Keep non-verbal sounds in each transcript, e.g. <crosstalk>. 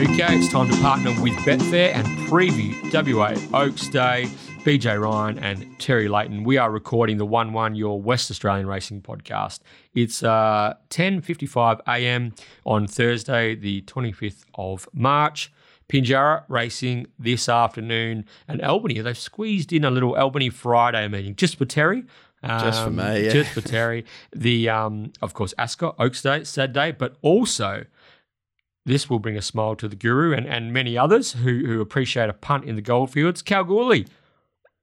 Okay, it's time to partner with Betfair and preview WA Oaks Day. BJ Ryan and Terry Leighton. We are recording the 1 1 Your West Australian Racing podcast. It's uh, 10.55 a.m. on Thursday, the 25th of March. Pinjarra racing this afternoon and Albany. They've squeezed in a little Albany Friday meeting just for Terry. Um, just for me, yeah. Just for Terry. The, um, of course, Ascot, Oaks Day, Saturday, but also this will bring a smile to the Guru and, and many others who, who appreciate a punt in the goldfields. Kalgoorlie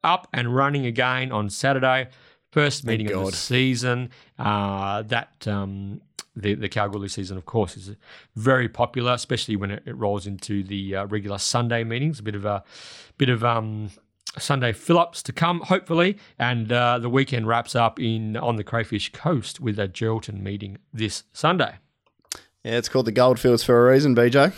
up and running again on Saturday. First meeting of the season. Uh, that um, the the Kalgoorlie season, of course, is very popular, especially when it, it rolls into the uh, regular Sunday meetings. A bit of a bit of um, Sunday fill-ups to come, hopefully, and uh, the weekend wraps up in on the Crayfish Coast with a Geraldton meeting this Sunday. Yeah, it's called the Goldfields for a reason, BJ.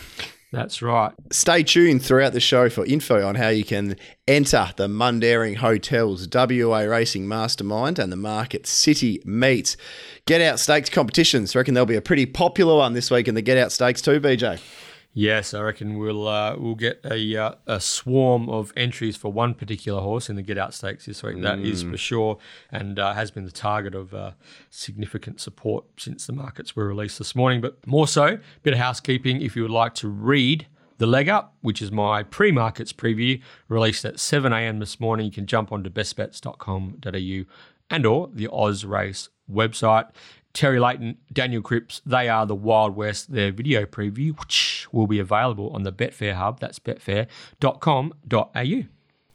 That's right. Stay tuned throughout the show for info on how you can enter the Mundaring Hotels WA Racing Mastermind and the Market City Meets. Get Out Stakes competitions. I reckon there'll be a pretty popular one this week in the Get Out Stakes too, BJ. Yes, I reckon we'll uh, we'll get a uh, a swarm of entries for one particular horse in the Get Out Stakes this week. Mm. That is for mm. sure, and uh, has been the target of uh, significant support since the markets were released this morning. But more so, bit of housekeeping. If you would like to read the leg up, which is my pre-markets preview, released at 7 a.m. this morning, you can jump onto bestbets.com.au and or the Oz Race website. Terry Leighton, Daniel Cripps, they are the Wild West. Their video preview which will be available on the Betfair Hub. That's betfair.com.au.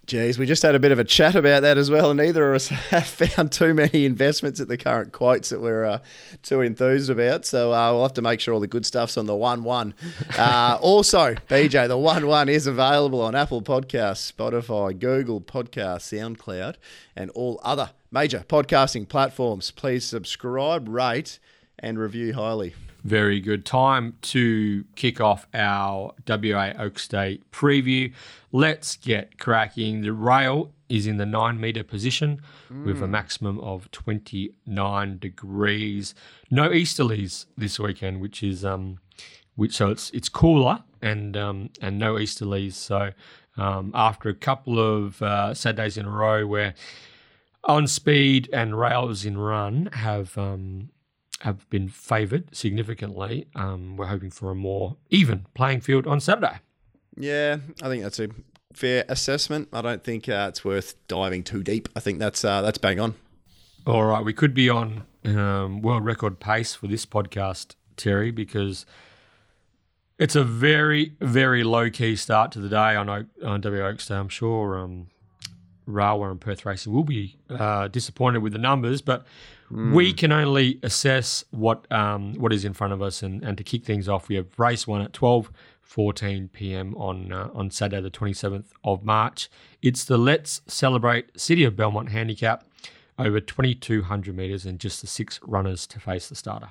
Geez, we just had a bit of a chat about that as well, and neither of us <laughs> have found too many investments at the current quotes that we're uh, too enthused about. So uh, we'll have to make sure all the good stuff's on the 1 1. <laughs> Uh, also, BJ, the 1 1 is available on Apple Podcasts, Spotify, Google Podcasts, SoundCloud, and all other major podcasting platforms. Please subscribe, rate, and review highly. Very good time to kick off our WA Oaks Day preview. Let's get cracking. The rail is in the nine meter position mm. with a maximum of 29 degrees. No easterlies this weekend, which is um, which so it's it's cooler and um, and no easterlies. So um, after a couple of uh, Saturdays in a row where on speed and rails in run have um, have been favoured significantly. Um, we're hoping for a more even playing field on Saturday. Yeah, I think that's a fair assessment. I don't think uh, it's worth diving too deep. I think that's uh, that's bang on. All right, we could be on um, world record pace for this podcast, Terry, because it's a very very low key start to the day I know on W Oaks Day. I'm sure um, RWWA and Perth Racing will be uh, disappointed with the numbers, but Mm. We can only assess what um, what is in front of us, and, and to kick things off, we have race one at twelve fourteen p.m. on uh, on Saturday, the twenty seventh of March. It's the Let's Celebrate City of Belmont Handicap over twenty two hundred meters, and just the six runners to face the starter.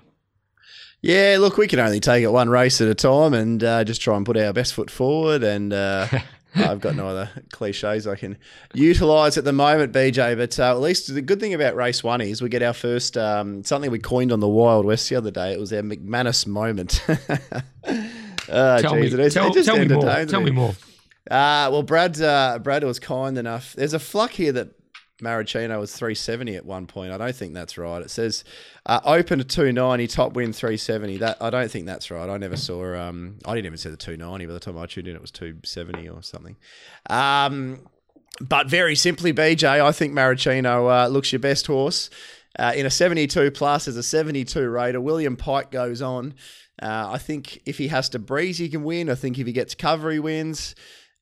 Yeah, look, we can only take it one race at a time and uh, just try and put our best foot forward and uh, <laughs> I've got no other cliches I can utilise at the moment, BJ. But uh, at least the good thing about race one is we get our first um, something we coined on the Wild West the other day. It was our McManus moment. oh, <laughs> tell geez, me, tell, tell me more. Tell me more. Uh, well, Brad, uh, Brad was kind enough. There's a fluck here that Maricino was 370 at one point. I don't think that's right. It says uh, open to 290, top win 370. That I don't think that's right. I never saw. Um, I didn't even see the 290. By the time I tuned in, it was 270 or something. Um, but very simply, BJ, I think Maricino uh, looks your best horse. Uh, in a 72 plus, as a 72 raider, William Pike goes on. Uh, I think if he has to breeze, he can win. I think if he gets cover, he wins.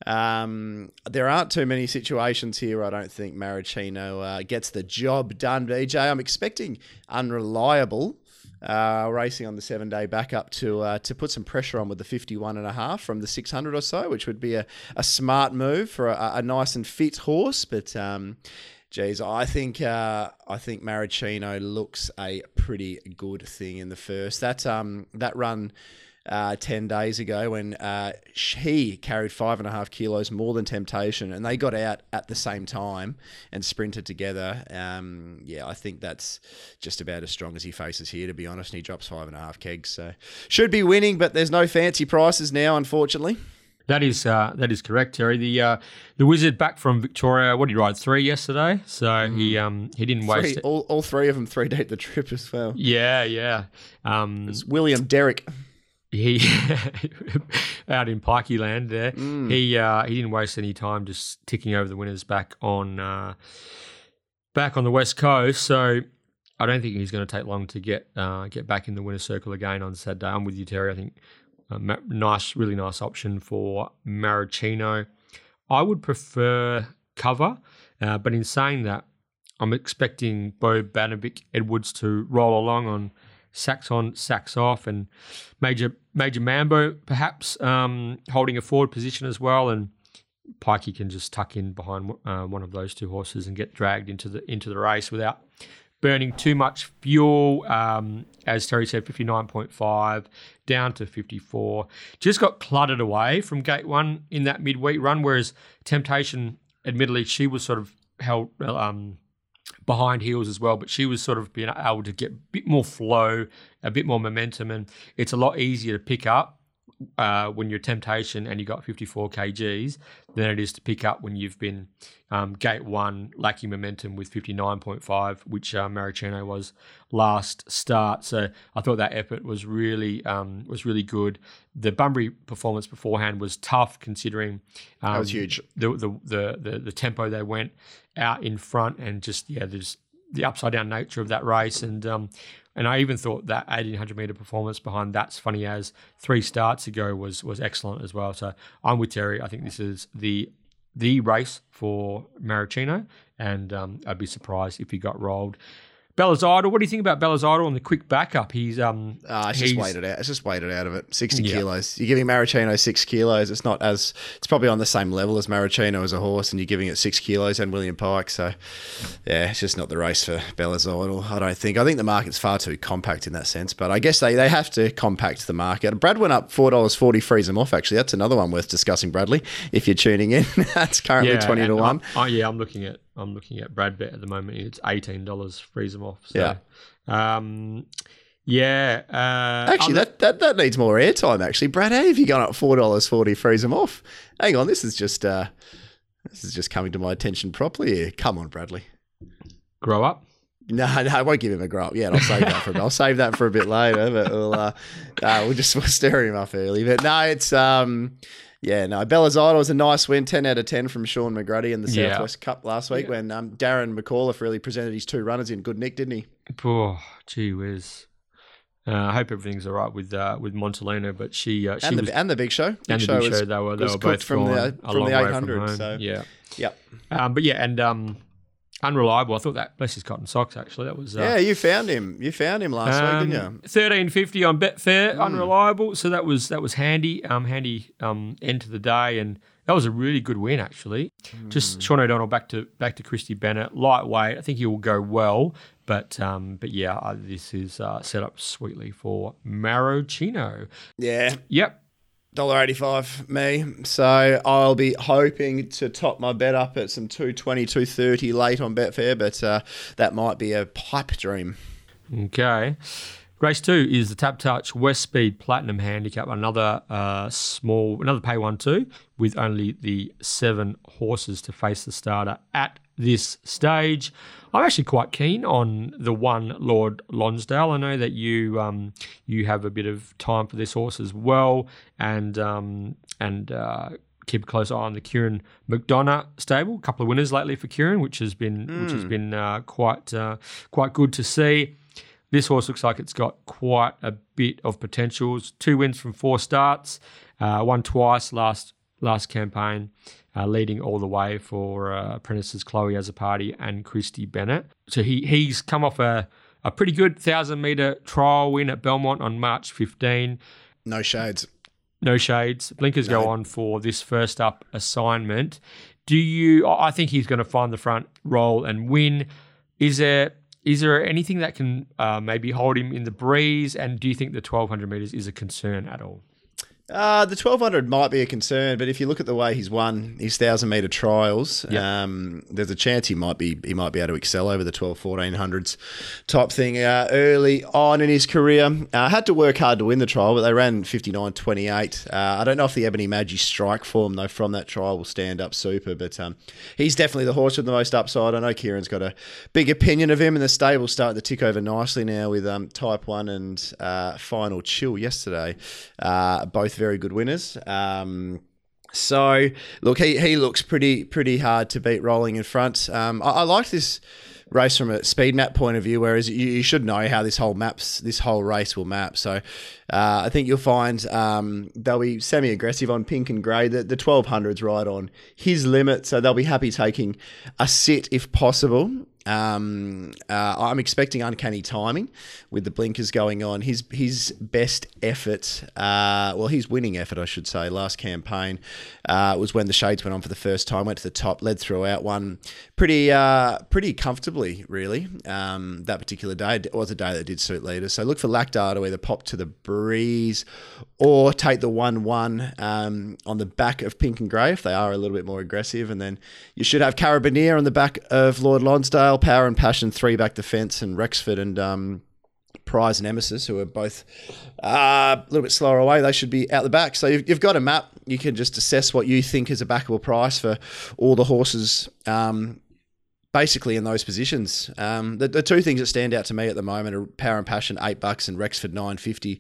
Um, there aren't too many situations here. I don't think Maricino uh, gets the job done. BJ, I'm expecting unreliable uh, racing on the seven day backup to uh, to put some pressure on with the 51 and a half from the 600 or so, which would be a, a smart move for a, a nice and fit horse. But um, geez, I think uh, I think Maricino looks a pretty good thing in the first. That um that run uh, 10 days ago when uh, he carried five and a half kilos more than Temptacion and they got out at the same time and sprinted together. Um, yeah, I think that's just about as strong as he faces here, to be honest. And he drops five and a half kegs. So should be winning, but there's no fancy prices now, unfortunately. That is uh, that is correct, Terry. The uh, the wizard back from Victoria. What did he ride three yesterday? So mm. he um he didn't three, waste it. All, all three of them three date the trip as well. Yeah, yeah. Um, it's William Derrick he <laughs> out in Pikey land there. Mm. He uh, he didn't waste any time just ticking over the winners back on uh, back on the west coast. So I don't think he's going to take long to get uh, get back in the winner's circle again on Saturday. I'm with you, Terry. I think a nice, really nice option for Maricino. I would prefer cover, uh, but in saying that, I'm expecting Bo Banovic Edwards to roll along on sacks on, sacks off, and Major Major Mambo perhaps um, holding a forward position as well, and Pikey can just tuck in behind uh, one of those two horses and get dragged into the into the race without burning too much fuel. Um, as Terry said, fifty nine point five down to fifty four. Just got cluttered away from gate one in that midweek run, whereas Temptacion, admittedly, she was sort of held um, behind heels as well, but she was sort of being able to get a bit more flow, a bit more momentum, and it's a lot easier to pick up uh, when you're Temptacion and you got 54 kgs than it is to pick up when you've been um, gate one lacking momentum with 59.5, which uh, Maricino was last start. So I thought that effort was really um, was really good. The Bunbury performance beforehand was tough, considering um, that was huge. The, the the, the the tempo they went out in front and just yeah, there's the upside down nature of that race and um, and I even thought that 1800 meter performance behind that's funny as three starts ago was was excellent as well. So I'm with Terry. I think this is the the race for Maricino, and um, I'd be surprised if he got rolled. Bella's Idol. What do you think about Bella's Idol and the quick backup? He's um, uh, it's just weighted out. It's just weighted out of it. Sixty yeah. kilos. You're giving Maricino six kilos. It's not as. It's probably on the same level as Maricino as a horse, and you're giving it six kilos and William Pike. So, yeah, it's just not the race for Bella's Idol. I don't think. I think the market's far too compact in that sense. But I guess they, they have to compact the market. Brad went up four dollars forty. Freeze them off. Actually, that's another one worth discussing. Bradley, if you're tuning in, <laughs> that's currently yeah, twenty to one. Oh yeah, I'm looking at I'm looking at Bradbet at the moment. It's eighteen dollars. Freeze them off. So, yeah. Um, yeah. Uh, actually, that, that that needs more airtime. Actually, Brad, how have you gone up four dollars forty? Freeze them off. Hang on, this is just uh, this is just coming to my attention properly here. Come on, Bradley. Grow up. No, no, I won't give him a grow up yet. I'll save that for I'll save that for a bit later. But we'll uh, uh, we'll just we'll stir him up early. But no, it's um yeah, no. Bella's Idol was a nice win, 10 out of 10 from Sean McGrady in the yeah. Southwest Cup last week yeah. when um, Darren McAuliffe really presented his two runners in good nick, didn't he? Oh, gee whiz. Uh, I hope everything's all right with uh, with Montalina, but she uh, she and the, was, and the big show, big and the show big was, they were they were both from the from the 800. From so yeah, yep. Um, but yeah, and um, unreliable. I thought that bless his cotton socks. Actually, that was uh, yeah. You found him. You found him last um, week, didn't you? Thirteen fifty on Betfair, mm. unreliable. So that was that was handy. Um, handy um end to the day, and that was a really good win actually. Mm. Just Sean O'Donnell back to back to Christy Bennett, lightweight. I think he will go well. But um, but yeah, uh, this is uh, set up sweetly for Marocchino. Yeah. Yep. Dollar eighty five me. So I'll be hoping to top my bet up at some 220, 230 late on Betfair, but uh, that might be a pipe dream. Okay. Race two is the TABtouch West Speed Platinum Handicap, another uh, small, another pay one two with only the seven horses to face the starter at this stage. I'm actually quite keen on the one Lord Lonsdale. I know that you um, you have a bit of time for this horse as well, and um, and uh, keep a close eye on the Kieran McDonough stable. A couple of winners lately for Kieran, which has been mm. which has hmm. been uh, quite uh, quite good to see. This horse looks like it's got quite a bit of potentials. Two wins from four starts, uh, won twice last last campaign uh, leading all the way for uh, apprentices Chloe Azzopardi and Christy Bennett. So he he's come off a, a pretty good 1,000 metre trial win at Belmont on March 15. No shades. No shades. Blinkers no. go on for this first up assignment. Do you? I think he's going to find the front roll and win. Is there is there anything that can uh, maybe hold him in the breeze? And do you think the 1200 meters is a concern at all? Uh, the 1200 might be a concern, but if you look at the way he's won his 1000 meter trials, yep. um, there's a chance he might be he might be able to excel over the 12 1400s type thing uh, early on in his career. Uh, had to work hard to win the trial, but they ran 59 28. Uh, I don't know if the Ebony Magi strike form though from that trial will stand up super, but um, he's definitely the horse with the most upside. I know Kieran's got a big opinion of him, and the stable's starting to tick over nicely now with um, Type One and uh, Final Chill yesterday, uh, both very good winners. Um, so look, he, he looks pretty pretty hard to beat rolling in front. Um, I, I like this race from a speed map point of view, whereas you, you, should know how this whole maps this whole race will map. So uh, I think you'll find um, they'll be semi aggressive on pink and grey. The the twelve hundreds right on his limit, so they'll be happy taking a sit if possible. Um, uh, I'm expecting uncanny timing with the blinkers going on. His his best effort, uh, well, his winning effort, I should say, last campaign uh, was when the shades went on for the first time. Went to the top, led throughout, won pretty uh, pretty comfortably, really. Um, that particular day it was a day that did suit leaders. So look for Laqdar to either pop to the breeze or take the one one um, on the back of Pink and Grey if they are a little bit more aggressive, and then you should have Carabinier on the back of Lord Lonsdale. Power and Passion, three back defence, and Rexford and um, Prize and Emesis, who are both uh, a little bit slower away, they should be out the back. So you've, you've, got a map. You can just assess what you think is a backable price for all the horses um, basically in those positions. Um, the, the, two things that stand out to me at the moment are Power and Passion eight bucks and Rexford nine fifty.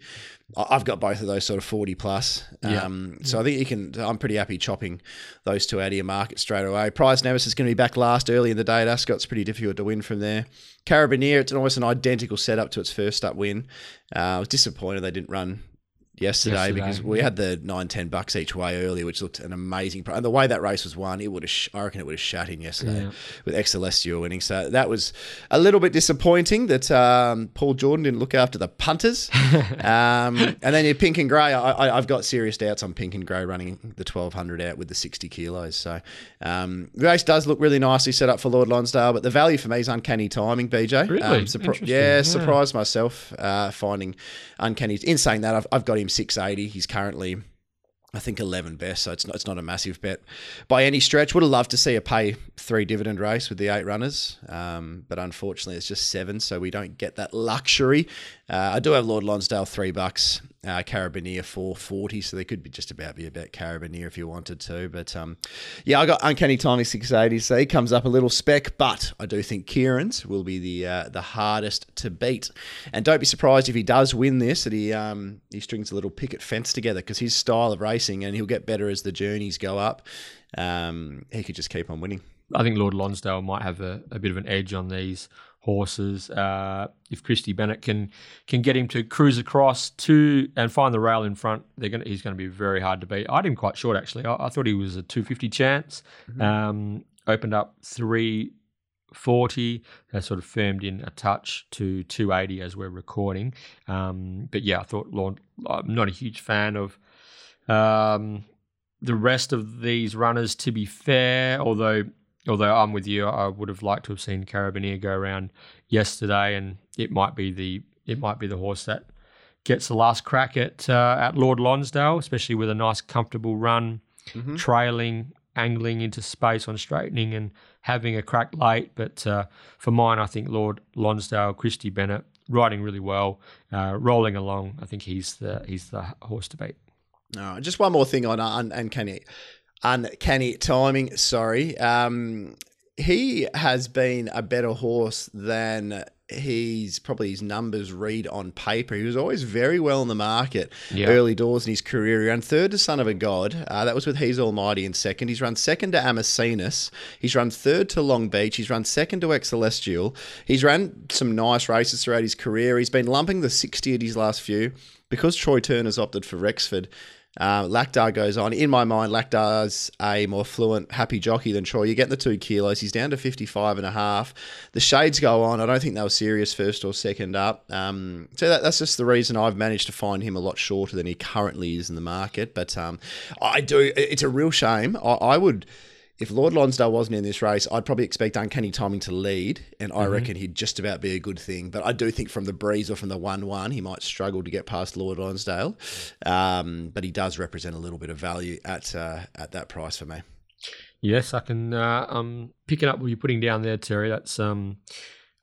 I've got both of those sort of forty plus. Um, yeah. So I think you can. I'm pretty happy chopping those two out of your market straight away. Prize Nevis is going to be back last early in the day at Ascot's pretty difficult to win from there. Carabinier, it's almost an identical setup to its first up win. Uh, I was disappointed they didn't run yesterday, yesterday because we had the nine ten bucks each way earlier, which looked an amazing. Pro- and the way that race was won, it would have. Sh- I reckon it would have shut in yesterday yeah. with Ex Celestial winning. So that was a little bit disappointing that um, Paul Jordan didn't look after the punters. <laughs> um, and then your Pink and Grey, I, have got serious doubts on Pink and Grey running the twelve hundred out with the sixty kilos. So um, the race does look really nicely set up for Lord Lonsdale, but the value for me is uncanny timing. BJ, really, um, surpri- yeah, yeah, surprised myself uh, finding uncanny. In saying that, I've, I've got him 680. He's currently I think 11 best, so it's not, it's not a massive bet by any stretch. Would have loved to see a pay three dividend race with the eight runners, um, but unfortunately it's just seven, so we don't get that luxury. Uh, I do have Lord Lonsdale three bucks, uh, Carabinier four forty, so they could be just about be about Carabinier if you wanted to. But um, yeah, I got Uncanny Timing six eighty, so he comes up a little spec, but I do think Kieran's will be the uh, the hardest to beat. And don't be surprised if he does win this that he um, he strings a little picket fence together because his style of racing and he'll get better as the journeys go up. Um, he could just keep on winning. I think Lord Lonsdale might have a, a bit of an edge on these horses. Uh, if Christy Bennett can can get him to cruise across to and find the rail in front, they're going he's going to be very hard to beat. I had him quite short actually. I, I thought he was a 250 chance. Mm-hmm. Um, opened up 340. They sort of firmed in a touch to 280 as we're recording. Um, but yeah, I thought Lord, I'm not a huge fan of. Um, the rest of these runners, to be fair, although although I'm with you, I would have liked to have seen Carabinier go around yesterday, and it might be the it might be the horse that gets the last crack at uh, at Lord Lonsdale, especially with a nice comfortable run, mm-hmm. trailing, angling into space on straightening, and having a crack late. But uh, for mine, I think Lord Lonsdale, Christy Bennett riding really well, uh, rolling along. I think he's the he's the horse to beat. just one more thing on uh, Uncanny uncanny timing. Sorry. Um, he has been a better horse than he's probably his numbers read on paper. He was always very well in the market yeah. early doors in his career. He ran third to Son of a God. Uh, that was with He's Almighty in second. He's run second to Amasenus. He's run third to Long Beach. He's run second to Ex Celestial. He's ran some nice races throughout his career. He's been lumping the 60 at his last few. Because Troy Turner's opted for Rexford, uh, Laqdar goes on. In my mind, Laqdar's a more fluent, happy jockey than Troy. You get the two kilos. He's down to 55 and a half. The shades go on. I don't think they were serious first or second up. Um, so that, that's just the reason I've managed to find him a lot shorter than he currently is in the market. But um, I do. It's a real shame. I, I would if Lord Lonsdale wasn't in this race, I'd probably expect Uncanny Timing to lead, and I Mm-hmm. reckon he'd just about be a good thing. But I do think from the breeze or from the one-one, he might struggle to get past Lord Lonsdale. Um, but he does represent a little bit of value at uh, at that price for me. Yes, I can. Uh, um, picking up what you're putting down there, Terry. That's um,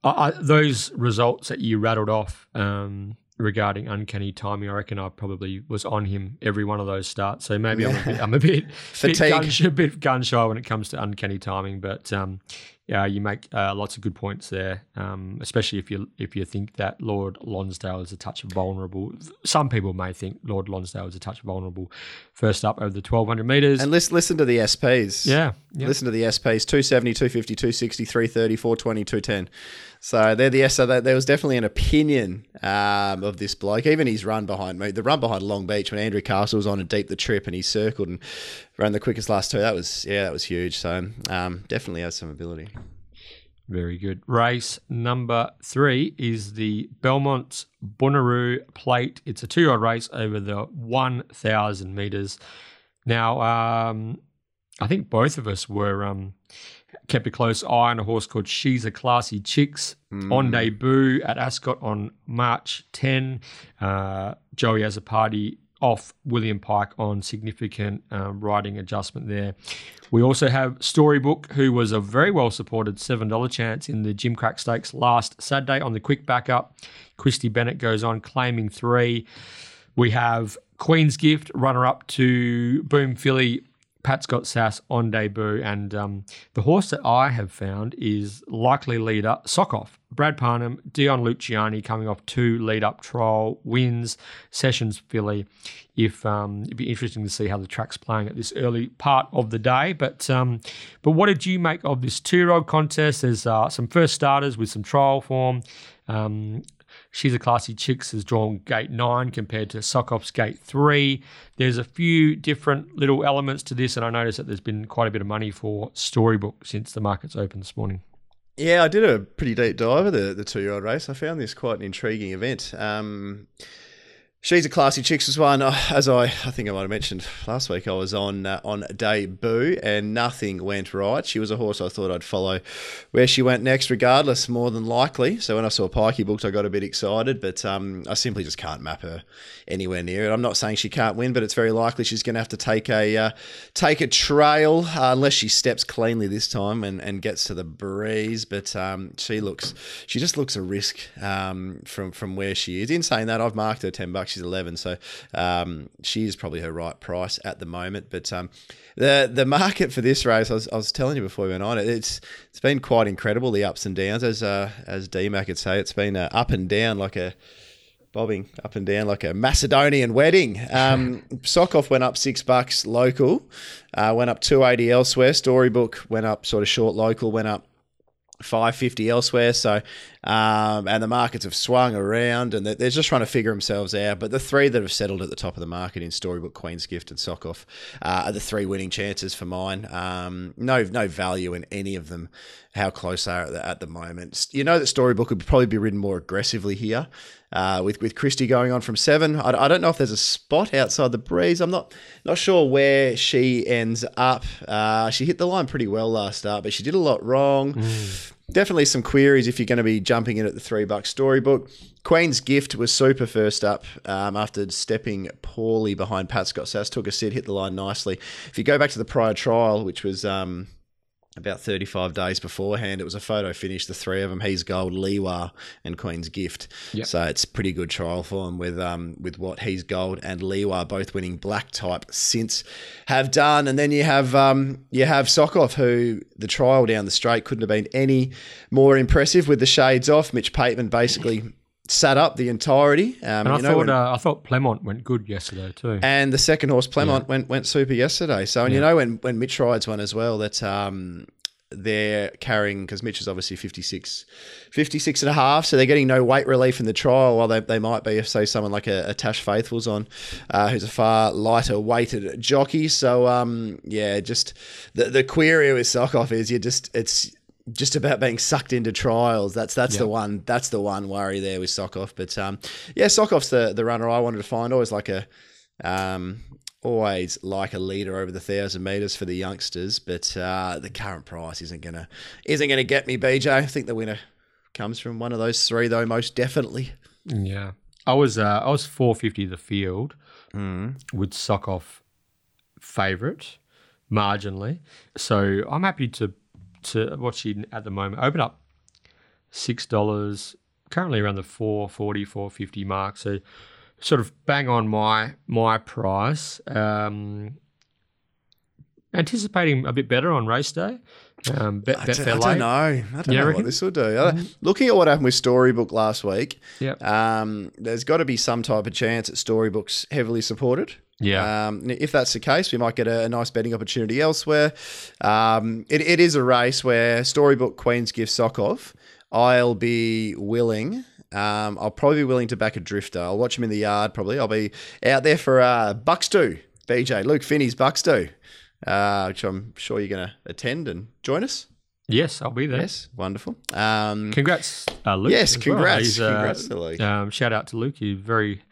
I, I, those results that you rattled off um, regarding uncanny timing. I reckon I probably was on him every one of those starts. So maybe I'm a bit, I'm a bit, <laughs> bit, gun, <laughs> a bit gun shy when it comes to uncanny timing. But um, yeah, you make uh, lots of good points there, um, especially if you if you think that Lord Lonsdale is a touch vulnerable. Some people may think Lord Lonsdale is a touch vulnerable. First up over the 1200 meters. And listen, listen to the SPs. yeah, yeah. Listen to the SPs 270, 250, 260, 330, 420, 210. So they're the. So there was definitely an opinion um, of this bloke. Even his run behind me, the run behind Long Beach when Andrew Castle was on a deep the trip and he circled and ran the quickest last two. That was yeah, that was huge. So um, definitely has some ability. Very good. Race number three is the Belmont Bonnaroo Plate. It's a two year old race over the 1,000 metres. Now, um, I think both of us were um, kept a close eye on a horse called She's a Classy Chicks on debut at Ascot on March 10. Uh, Chloe Azzopardi off William Pike on significant um, riding adjustment there. We also have Storybook, who was a very well supported $7 chance in the Gimcrack Stakes last Saturday on the quick backup. Christy Bennett goes on claiming three. We have Queen's Gift, runner up to Boom Philly. Pat's got Sass on debut, and um, the horse that I have found is likely leader Sokoff. Brad Parnham, Dion Luciani coming off two lead up trial wins, Sessions Philly. If um, it'd be interesting to see how the track's playing at this early part of the day. But um, but what did you make of this two year old contest? There's uh, some first starters with some trial form. Um, She's a Classy Chicks has drawn gate nine compared to Sokoff's gate three. There's a few different little elements to this, and I noticed that there's been quite a bit of money for Storybook since the market's opened this morning. Yeah, I did a pretty deep dive of the, the two year old race. I found this quite an intriguing event. Um, she's a classy chicks as one. Uh, As I, I think I might have mentioned last week, I was on uh, on debut and nothing went right. She was a horse I thought I'd follow where she went next, regardless, more than likely. So when I saw Pikey booked, I got a bit excited, but um, I simply just can't map her anywhere near it. I'm not saying she can't win, but it's very likely she's going to have to take a uh, take a trail uh, unless she steps cleanly this time and, and gets to the breeze. But um, she looks, she just looks a risk um, from from where she is. In saying that, I've marked her ten bucks. She's eleven, so um, she is probably her right price at the moment. But um, the the market for this race, I was, I was telling you before we went on, it, it's it's been quite incredible. The ups and downs, as uh, as DMAC could say, it's been uh, up and down like a bobbing up and down like a Macedonian wedding. Um, <laughs> Sokoff went up six bucks local, uh, went up two eighty elsewhere. Storybook went up sort of short local, went up. 550 elsewhere. So, um, and the markets have swung around and they're, just trying to figure themselves out. But the three that have settled at the top of the market in Storybook, Queen's Gift, and Sokoff uh, are the three winning chances for mine. Um, no, no value in any of them. How close they are at the, at the moment. You know that Storybook would probably be ridden more aggressively here. Uh, with with Christie going on from seven, I, I don't know if there's a spot outside the breeze. I'm not not sure where she ends up. Uh, she hit the line pretty well last start, but she did a lot wrong. Definitely some queries if you're going to be jumping in at the three buck storybook. Queen's Gift was super first up um, after stepping poorly behind Pat Scott Sass. Took a sit, hit the line nicely. If you go back to the prior trial, which was um, about 35 days beforehand, it was a photo finish. The three of them, he's gold, Liwa, and Queen's Gift. Yep. So it's pretty good trial for him with um, with what he's gold and Liwa both winning black type since have done. And then you have um, you have Sokoff, who the trial down the straight couldn't have been any more impressive with the shades off. Mitch Pateman basically sat up the entirety. Um, And I know, thought when- uh, I thought Plemont went good yesterday too. and the second horse, Plemont, went went super yesterday. So, and you know, when when Mitch rides one as well, that um, they're carrying because Mitch is obviously 56, 56 and a half, so they're getting no weight relief in the trial. While they, they might be if say someone like a, a Tash Faithfull's on, uh, who's a far lighter weighted jockey. So um, yeah, just the the query with Sokoff is you just it's just about being sucked into trials. That's that's the one. That's the one worry there with Sokoff. But um, yeah, Sokoff's the the runner I wanted to find. Always like a Um, always like a leader over the thousand meters for the youngsters, but uh, the current price isn't gonna isn't gonna get me, BJ. I think the winner comes from one of those three, though, most definitely. Yeah, I was uh, I was four fifty the field Mm. with Sokoff favourite marginally, so I'm happy to to watch it at the moment. Open up six dollars, currently around the 440, 450 mark. So sort of bang on my my price. Um, anticipating a bit better on race day. Um, bet, I, bet don't, I don't know. I don't You know reckon? what this will do. Uh, Looking at what happened with Storybook last week, Yep. um, there's got to be some type of chance that Storybook's heavily supported. Yeah. Um, if that's the case, we might get a, a nice betting opportunity elsewhere. Um, it, it is a race where Storybook Queens give Sokoff. I'll be willing. Um, I'll probably be willing to back a drifter. I'll watch him in the yard. Probably. I'll be out there for uh, Do. BJ Luke Finney's Buckstew, uh, which I'm sure you're going to attend and join us. yes, I'll be there. Yes, wonderful. Um, Congrats, uh, Luke. Yes, as well. congrats. Uh, Congrats to Luke. Um, shout out to Luke. He's very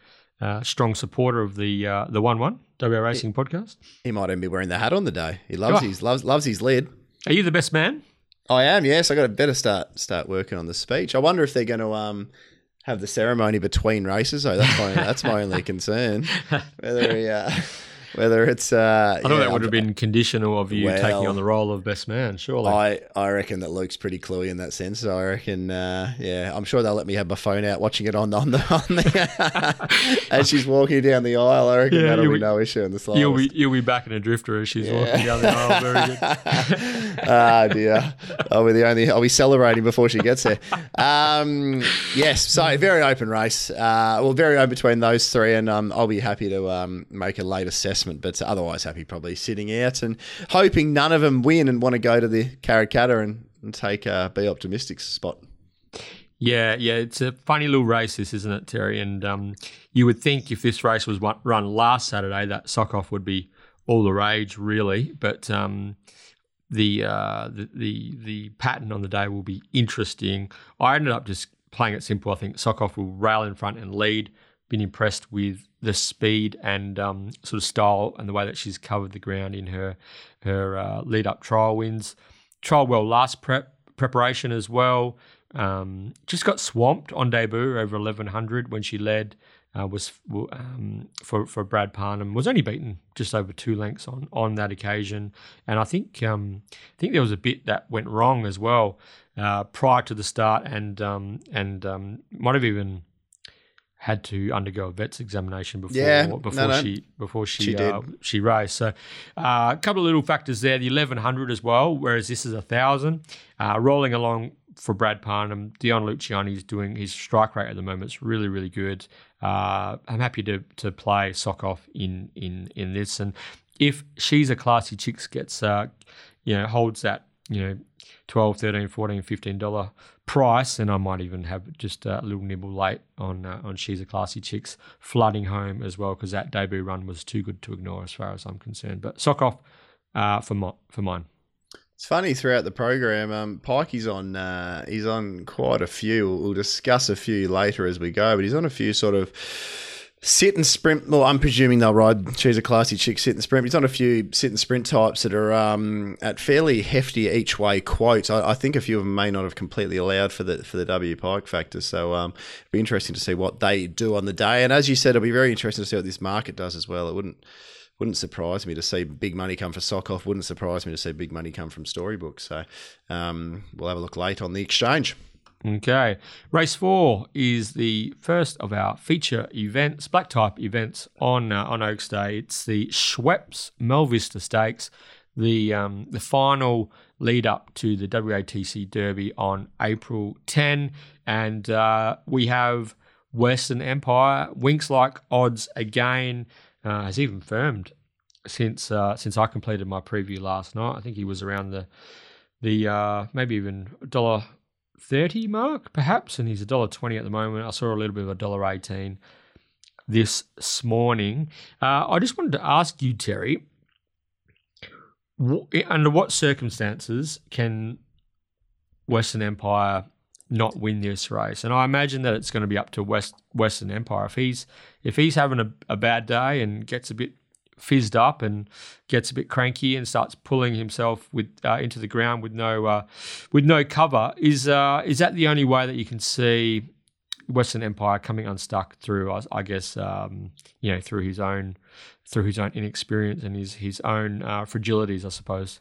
uh, strong supporter of the uh, the One One WR Racing podcast. he might even be wearing the hat on the day. He loves Oh. his loves loves his lid. Are you the best man? I am. Yes, I got to better start start working on the speech. I wonder if they're going to um have the ceremony between races. though. that's my that's my only concern. <laughs> Whether he, uh, whether it's uh, I thought yeah, that would have been conditional of you taking on the role of best man. Surely. I, I reckon that Luke's pretty cluey in that sense. So I reckon, uh, yeah, I'm sure they'll let me have my phone out watching it on the on the, on the <laughs> as she's walking down the aisle. I reckon Yeah, that'll be be- no issue in the slightest. you'll be you'll be back in a drifter as she's walking down the aisle. Very good. <laughs> ah dear, I'll be the only. I'll be celebrating before she gets there. Um, yes, so very open race. Uh, well, very open between those three, and um, I'll be happy to um, make a late assessment. But otherwise, happy probably sitting out and hoping none of them win and want to go to the Karrakatta and, and take a Be Optimistic spot. Yeah, yeah, it's a funny little race, this isn't it, Terry? And um, you would think if this race was run last Saturday, that Sokoff would be all the rage, really. But um, the, uh, the the the pattern on the day will be interesting. I ended up just playing it simple. I think Sokoff will rail in front and lead. Been impressed with the speed and um, sort of style and the way that she's covered the ground in her her uh, lead up trial wins. Trial well last prep preparation as well. Um, just got swamped on debut over 1100 when she led. Uh, was um, for for Brad Parnham was only beaten just over two lengths on on that occasion, and I think um, I think there was a bit that went wrong as well uh, prior to the start, and um, and um, might have even had to undergo a vet's examination before Yeah, before no, no. she before she She uh, she raced. So uh, a couple of little factors there. The eleven hundred as well, whereas this is a thousand. Uh, rolling along for Brad Parnham, Dion Luciani is doing his strike rate at the moment. It's really really good. Uh, I'm happy to to play Sokoff in in in this, and if she's a classy chicks gets uh, you know holds that you know 12 13 14 15 dollar price and i might even have just a little nibble late on uh, on she's a classy chicks flooding home as well because that debut run was too good to ignore as far as i'm concerned but Sokoff uh, for my, for mine It's funny throughout the program. Um, Pikey's on. Uh, he's on quite a few. We'll, we'll discuss a few later as we go, but he's on a few sort of sit and sprint. Well, I'm presuming they'll ride. She's a classy chick. Sit and sprint. He's on a few sit and sprint types that are um, at fairly hefty each way quotes. I, I think a few of them may not have completely allowed for the for the W Pike factor. So um, it'll be interesting to see what they do on the day. And as you said, it'll be very interesting to see what this market does as well. It wouldn't wouldn't surprise me to see big money come for Sokoff. Wouldn't surprise me to see big money come from Storybook. So um, we'll have a look late on the exchange. Okay. Race four is the first of our feature events, black type events on uh, on Oaks Day. It's the Schweppes Melvista Stakes, the um, the final lead up to the WATC Derby on April 10. And uh, we have Western Empire, Winks like odds again, uh, has even firmed since uh, since I completed my preview last night. I think he was around the the uh, maybe even dollar thirty mark, perhaps, and he's a dollar twenty at the moment. I saw a little bit of a dollar eighteen this morning. Uh, I just wanted to ask you, Terry, under what circumstances can Western Empire not win this race. And I imagine that it's going to be up to West Western Empire. If he's if he's having a, a bad day and gets a bit fizzed up and gets a bit cranky and starts pulling himself with uh, into the ground with no uh, with no cover, is uh, is that the only way that you can see Western Empire coming unstuck through? I, guess um, you know through his own through his own inexperience and his his own uh, fragilities, I suppose.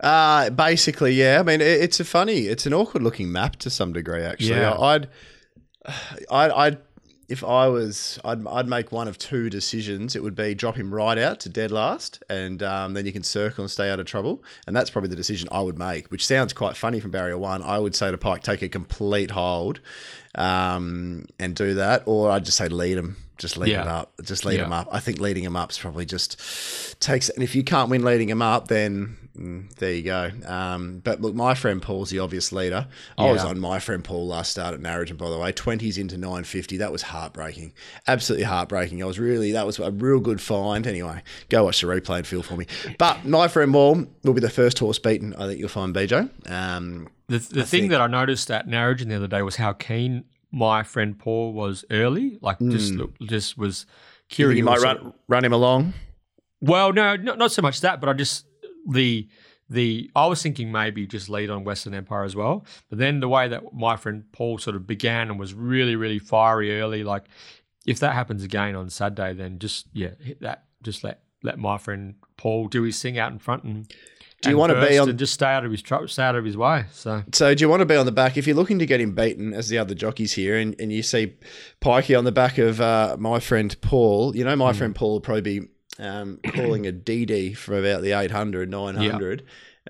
Uh, basically, yeah. I mean, it, it's a funny, it's an awkward looking map to some degree. Actually, Yeah. I'd, <sighs> I'd, I'd, if I was, I'd, I'd make one of two decisions. It would be drop him right out to dead last, and um, then you can circle and stay out of trouble. And that's probably the decision I would make, which sounds quite funny from barrier one. I would say to Pike, take a complete hold, um, and do that, or I'd just say lead him. Just lead Yeah. him up. Just lead Yeah. him up. I think leading him up is probably just takes. And if you can't win leading him up, then mm, there you go. Um, but look, my friend Paul's the obvious leader. I was on my friend Paul last start at Narrogin, by the way. Twenties into nine fifty. That was heartbreaking. Absolutely heartbreaking. I was really that was a real good find. Anyway, go watch the replay and feel for me. But my friend Paul will be the first horse beaten. I think you'll find BJ. Um, The, the thing think- that I noticed at Narrogin the other day was how keen my friend Paul was early. Like just look, just was you curious. you might run run him along. Well, no, not, not so much that, but I just the the I was thinking maybe just lead on Western Empire as well. But then the way that my friend Paul sort of began and was really really fiery early, like if that happens again on Saturday, then just yeah, hit that. Just let let my friend Paul do his thing out in front and. Do you wanna be on- and just stay out of his tr- stay out of his way? So So do you want to be on the back if you're looking to get him beaten as the other jockeys here, and, and you see Pikey on the back of uh, my friend Paul? You know, my friend Paul will probably be um, calling a DD from about the 800, 900.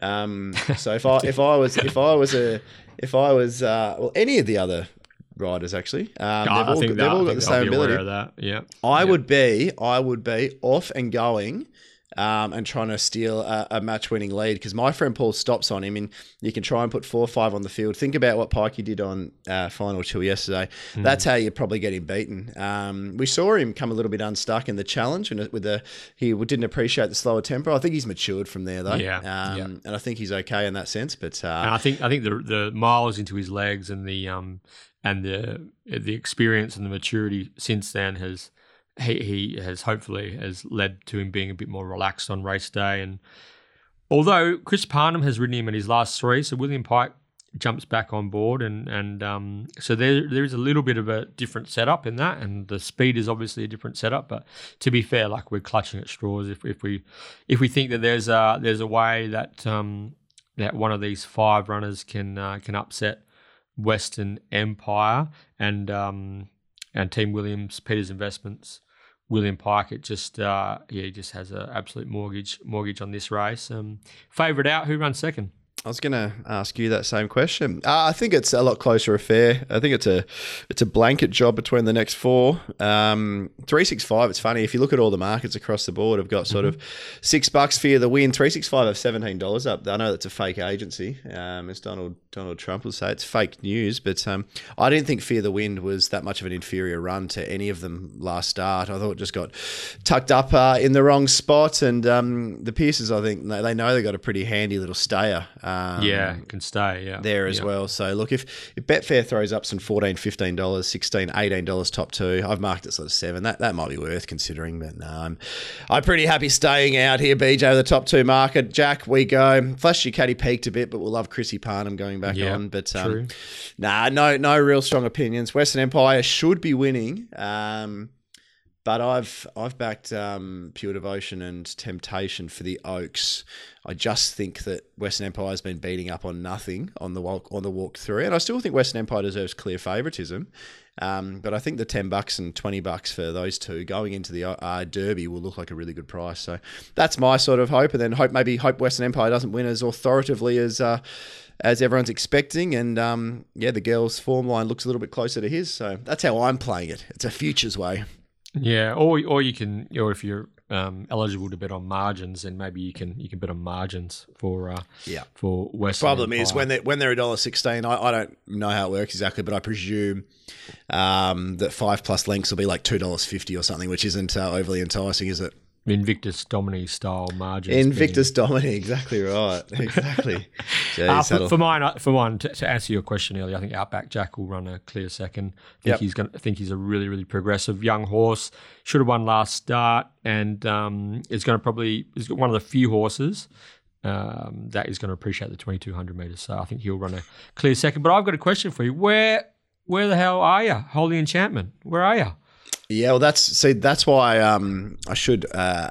Um, <laughs> so if I if I was if I was a if I was uh, well any of the other riders actually, um, they've all, think they've that- all got the same ability. of that. Yeah, I Yeah. would be, I would be off and going, um, and trying to steal a, a match-winning lead because my friend Paul stops on him, and you can try and put four or five on the field. Think about what Pikey did on uh, final two yesterday. Hmm. That's how you probably get him beaten. Um, we saw him come a little bit unstuck in the challenge, and with the he didn't appreciate the slower tempo. I think he's matured from there though, Yeah, um, yeah. and I think he's okay in that sense. But uh, I think I think the the miles into his legs and the um and the the experience and the maturity since then has he he has hopefully has led to him being a bit more relaxed on race day. And although Chris Parnham has ridden him in his last three, so William Pike jumps back on board. And and um so there there is a little bit of a different setup in that. And the speed is obviously a different setup. But to be fair like we're clutching at straws if, if we if we think that there's a there's a way that um that one of these five runners can uh, can upset Western Empire. And um, and Team Williams, Peters Investments, William Pike. It just uh, yeah, he just has an absolute mortgage mortgage on this race. Um, favorite out, who runs second? I was going to ask you that same question. Uh, I think it's a lot closer affair. I think it's a it's a blanket job between the next four. Um, three six five. It's funny if you look at all the markets across the board. I've got sort of six bucks for the win. Three six five have seventeen dollars up. I know that's a fake agency, um, as Donald Donald Trump will say. It's fake news, but um, I didn't think Fear the Wind was that much of an inferior run to any of them last start. I thought it just got tucked up uh, in the wrong spot, and um, the Pierces. I think they they know they got a pretty handy little stayer. Um, yeah, can stay. Yeah, there as yeah. well. So look, if, if Betfair throws up some 14 $15, 16 $18 top two, I've marked it sort of seven. That that might be worth considering, but no, I'm, I'm pretty happy staying out here, BJ, the top two market. Jack, we go. Flash your caddy peaked a bit, but we'll love Chrissy Parnham going back Yeah, on. But um, true. nah, no, no real strong opinions. Western Empire should be winning. Um, but I've I've backed um, Pure Devotion and Temptacion for the Oaks. I just think that Western Empire has been beating up on nothing on the walk on the walk through, and I still think Western Empire deserves clear favouritism. Um, but I think the ten bucks and twenty bucks for those two going into the uh, Derby will look like a really good price. So that's my sort of hope, and then hope maybe hope Western Empire doesn't win as authoritatively as. Uh, as everyone's expecting, and um, yeah, the girls' form line looks a little bit closer to his, so that's how I'm playing it. It's a futures way. Yeah, or or you can, or if you're um, eligible to bet on margins, then maybe you can you can bet on margins for uh, Yeah. for Western. Problem is when they when they're a dollar sixteen, I, I don't know how it works exactly, but I presume um, that five plus lengths will be like two dollars fifty or something, which isn't uh, overly enticing, is it? Invictus Domini style margins. Invictus Domini, exactly right. <laughs> Exactly. Jeez, Uh, for, for mine, uh, for mine, to, to answer your question earlier, I think Outback Jack will run a clear second. I think Yep. he's going. I think he's a really, really progressive young horse. Should have won last start, and um, is going to probably is one of the few horses um, that is going to appreciate the twenty two hundred meters. So I think he'll run a clear second. But I've got a question for you. Where where the hell are you, Holy Enchantment? Where are you? Yeah, well, that's see, that's why um, I should uh,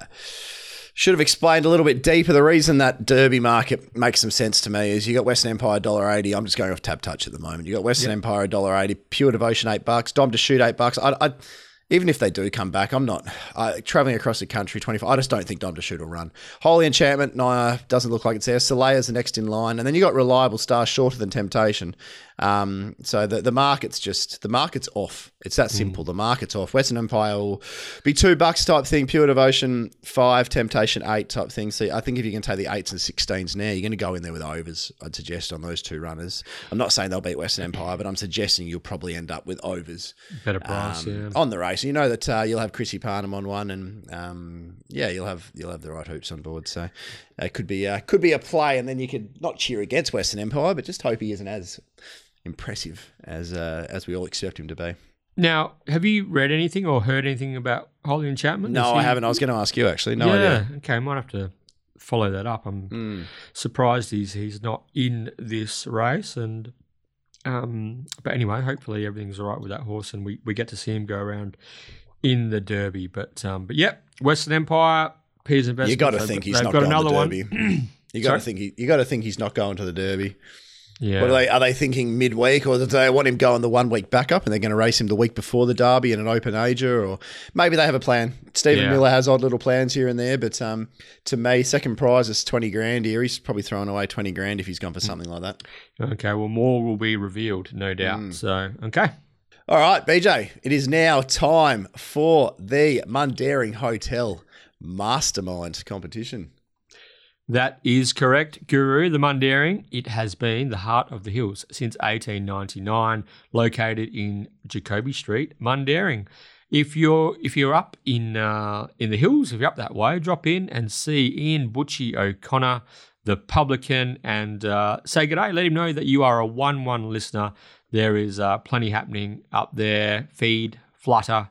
should have explained a little bit deeper. The reason that Derby market makes some sense to me is you got Western Empire dollar eighty. I'm just going off TABtouch at the moment. You got Western Empire dollar eighty, Pure Devotion eight bucks, Dom to shoot eight bucks. I, I even if they do come back, I'm not uh, traveling across the country. Twenty five. I just don't think Dom to shoot will run. Holy Enchantment, no, doesn't look like it's there. Solaya's the next in line, and then you got Reliable Star shorter than Temptacion. Um, so the the market's just the market's off. It's that simple. The market's off. Western Empire will be two bucks type thing. Pure Devotion five, Temptacion eight type thing. So I think if you can take the eights and sixteens now, you're going to go in there with overs. I'd suggest on those two runners. I'm not saying they'll beat Western Empire, but I'm suggesting you'll probably end up with overs Better price, um, yeah. on the race. You know that uh, you'll have Chrissy Parnham on one, and um, yeah, you'll have you'll have the right hoops on board. So it could be uh, could be a play, and then you could not cheer against Western Empire, but just hope he isn't as impressive as uh, as we all expect him to be. Now, have you read anything or heard anything about Holy Enchantment? No, Is I haven't. I was going to ask you actually. No yeah, idea. okay, I might have to follow that up. I'm Mm. surprised he's he's not in this race, and um, but anyway, hopefully everything's all right with that horse, and we, we get to see him go around in the Derby. But um, but yep, Western Empire, Piers Investments. You got to think he's not got going another to the one. Derby. <clears throat> You got to think he, you got to think he's not going to the Derby. Yeah, What are they? Are they thinking midweek, or do they want him going the one week backup, and they're going to race him the week before the Derby in an open ager, or maybe they have a plan. Stephen Yeah. Miller has odd little plans here and there, but um, to me, second prize is twenty grand here. He's probably throwing away twenty grand if he's gone for something like that. okay. Well, more will be revealed, no doubt. Hmm. So okay, All right, BJ, it is now time for the Mundaring Hotel Mastermind competition. That is correct, Guru. The Mundaring, it has been the heart of the hills since 1899, located in Jacoby Street, Mundaring. If you're if you're up in uh, in the hills, if you're up that way, drop in and see Ian Butchie O'Connor, the publican, and uh, say good day. Let him know that you are a one-one listener. There is uh, plenty happening up there. Feed, flutter,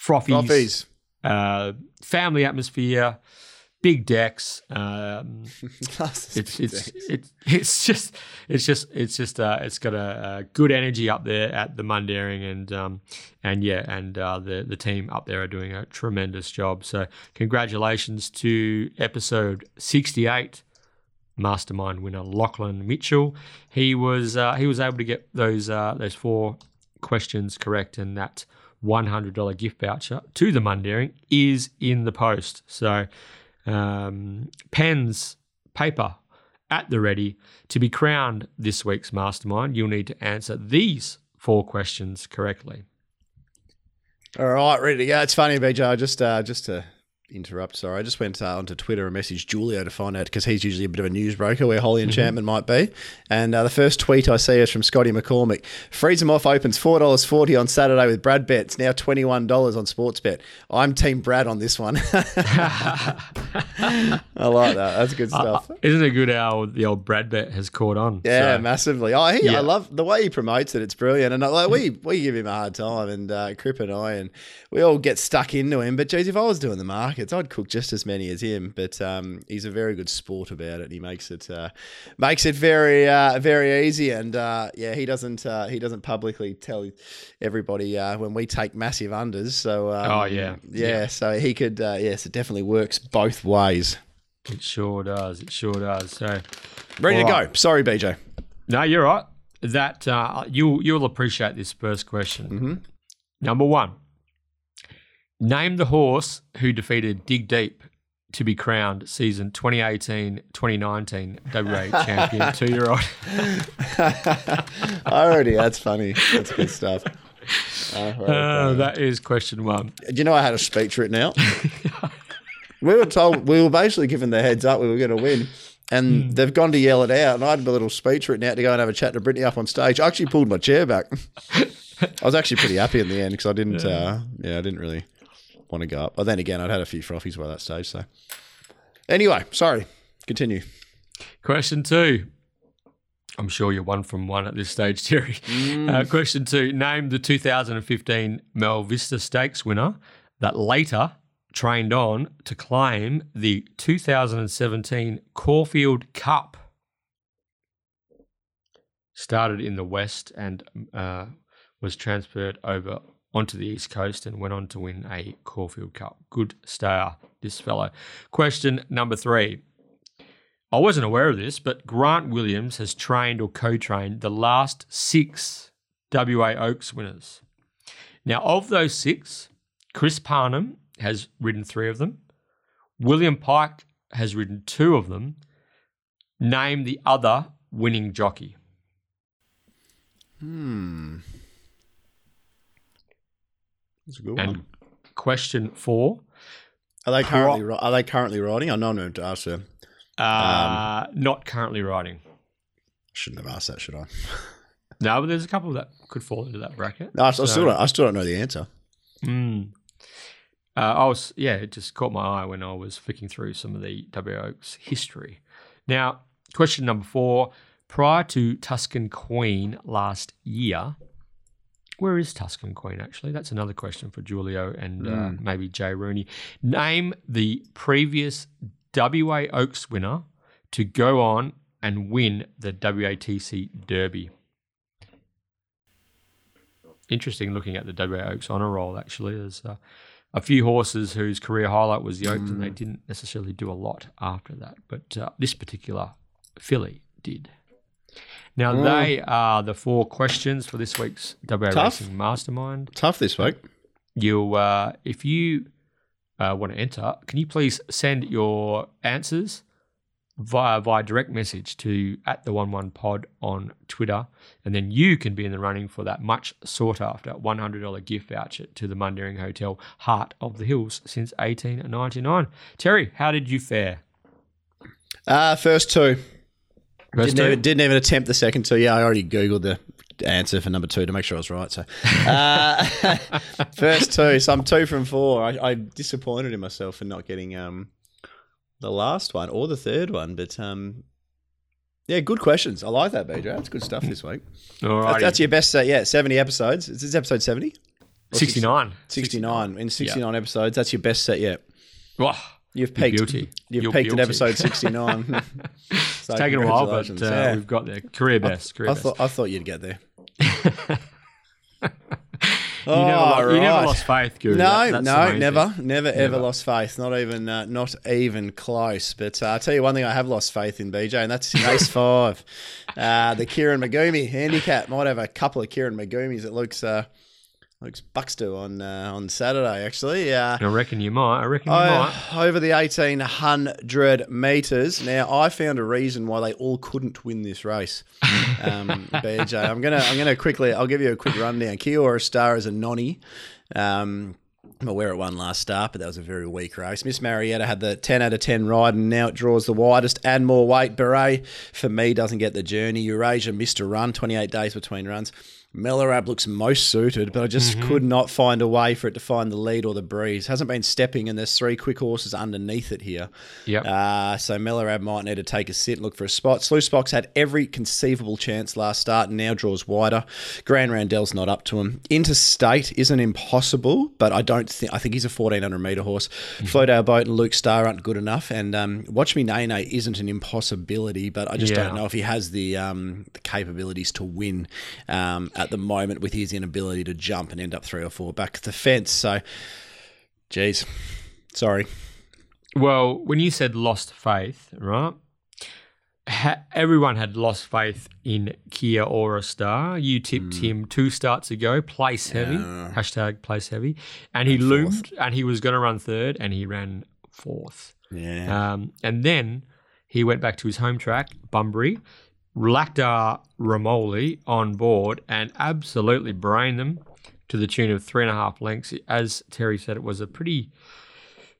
frothies, Frothies. uh, family atmosphere, big decks. Um, <laughs> it's it's it's it's just it's just it's just uh, it's got a, a good energy up there at the Mundaring and um and yeah and uh, the the team up there are doing a tremendous job. So congratulations to episode sixty eight. Mastermind winner Lachlan Mitchell. He was uh, he was able to get those uh, those four questions correct, and that one hundred dollar gift voucher to the Mundaring is in the post. So um, pens, paper at the ready to be crowned this week's mastermind. You'll need to answer these four questions correctly. All right, ready to go. It's funny, BJ. Just uh, just to interrupt. Sorry, I just went uh, onto Twitter and messaged Julio to find out because he's usually a bit of a newsbroker where Holy Enchantment might be. And uh, the first tweet I see is from Scotty McCormick. Freeze them off opens four dollars forty on Saturday with Brad Bet. It's now twenty one dollars on Sportsbet. I'm Team Brad on this one. <laughs> I like that. That's good <laughs> stuff. Isn't it good how the old Brad bet has caught on? Yeah, So- massively. Oh, he, Yeah. I love the way he promotes it. It's brilliant, and uh, like, we we give him a hard time, and uh, Crip and I, and we all get stuck into him. But geez, if I was doing the I'd cook just as many as him. But um, he's a very good sport about it. He makes it uh, makes it very uh, very easy, and uh, yeah, he doesn't uh, he doesn't publicly tell everybody uh, when we take massive unders. So um, Oh, yeah. yeah, Yeah. So he could uh, yes, it definitely works both ways. It sure does. It sure does. So, Ready to right. go. Sorry, BJ. no, you're right. That uh, you'll you'll appreciate this first question. Mm-hmm. Number one, name the horse who defeated Dig Deep to be crowned season 2018-2019 WA champion <laughs> two-year-old. <laughs> Already, that's funny. That's good stuff. Uh, right, <laughs> Uh, that is question one. Do you know I had a speech written out? we were told we were basically given the heads up we were going to win, and they've gone to yell it out. And I had a little speech written out to go and have a chat to Brittany up on stage. I actually pulled my chair back. I was actually pretty happy in the end because I didn't. Yeah. Uh, yeah, I didn't really. Want to go up. But then again, I'd had a few frothies by that stage. So anyway, sorry. Continue. Question two. I'm sure you're one from one at this stage, Terry. Uh, question two. Name the 2015 Mel Vista Stakes winner that later trained on to claim the 2017 Caulfield Cup. Started in the West and uh, was transferred over onto the East Coast and went on to win a Caulfield Cup. Good star, this fellow. Question number three. I wasn't aware of this, but Grant Williams has trained or co trained the last six WA Oaks winners. Now, of those six, Chris Parnham has ridden three of them, William Pike has ridden two of them. Name the other winning jockey. Hmm. That's a good And one. question four. Are they currently ri- are they currently riding? I know I'm going to ask them. Uh, not currently riding. Shouldn't have asked that, should I? <laughs> No, but there's a couple that could fall into that bracket. No, I, I still don't, I still don't know the answer. Mm. Uh, I was, yeah, it just caught my eye when I was flicking through some of the W Oaks history. Now, question number four. Prior to Tuscan Queen last year, where is Tuscan Queen actually? That's another question for Julio and uh, maybe Jay Rooney. Name the previous WA Oaks winner to go on and win the WATC Derby. Interesting looking at the WA Oaks honour roll, actually. There's uh, a few horses whose career highlight was the Oaks, and they didn't necessarily do a lot after that. But uh, this particular filly did. Now, they are the four questions for this week's WA Tough. Racing Mastermind. Tough this week. You, uh, if you uh, want to enter, can you please send your answers via via direct message to at the one one pod on Twitter, and then you can be in the running for that much sought after one hundred dollar gift voucher to the Mundaring Hotel, Heart of the Hills, since eighteen ninety nine. Terry, how did you fare? Uh, first two. Didn't even, didn't even attempt the second two. Yeah, I already Googled the answer for number two to make sure I was right. So, uh, <laughs> first two. So I'm two from four. I, I'm disappointed in myself for not getting um, the last one or the third one. But um, yeah, good questions. I like that, BJ. That's good stuff this week. All right, That's, your best set yeah, 70 episodes. Is this episode 70? sixty nine. 69. In 69 episodes, that's your best set yet. Wow. You've You're peaked. guilty. You've You're peaked guilty. at episode <laughs> 69. <laughs> <laughs> It's taken a while, but uh, we've got there. Career best. Career I best. thought I thought you'd get there. you, never, Oh, lo- you never lost faith, Guru. No, That- no, never, thing. never, ever lost faith. Not even, uh, not even close. But uh, I'll tell you one thing: I have lost faith in BJ, and that's race five. Uh, the Kieran Magumi handicap might have a couple of Kieran Magumis. It looks, uh, looks Buxter on uh, on Saturday. Actually, uh, I reckon you might. I reckon you I- might. over the 1800 metres. Now, I found a reason why they all couldn't win this race. Um, <laughs> BJ, I'm gonna I'm gonna quickly I'll give you a quick rundown. Kiora Star is a nonny. Um, I'm aware it won last start, but that was a very weak race. Miss Marietta had the 10 out of 10 ride, and now it draws the widest. and more weight. Beret, for me, doesn't get the journey. Eurasia missed a run, 28 days between runs. Melorab looks most suited, but I just could not find a way for it to find the lead or the breeze. Hasn't been stepping, and there's three quick horses underneath it here. Yep. Uh, so Melorab might need to take a sit, look for a spot. Sluice Box had every conceivable chance last start and now draws wider. Grand Randell's not up to him. Interstate isn't impossible, but I don't think I think he's a 1400 meter horse. Flowdale Boat and Luke Star aren't good enough, and um, Watch Me Nay Nay isn't an impossibility, but I just Yeah. don't know if he has the um, the capabilities to win um, at the moment with his inability to jump and end up three or four back at the fence. So, geez, sorry. Well, when you said lost faith, right? Ha- everyone had lost faith in Kiora Star. You tipped Hmm. him two starts ago, place heavy, hashtag place heavy, and he loomed and he was going to run third and he ran fourth. Yeah. Um, and then he went back to his home track, Bunbury, Laqdar Ramoly on board and absolutely brained them to the tune of three and a half lengths. As Terry said, it was a pretty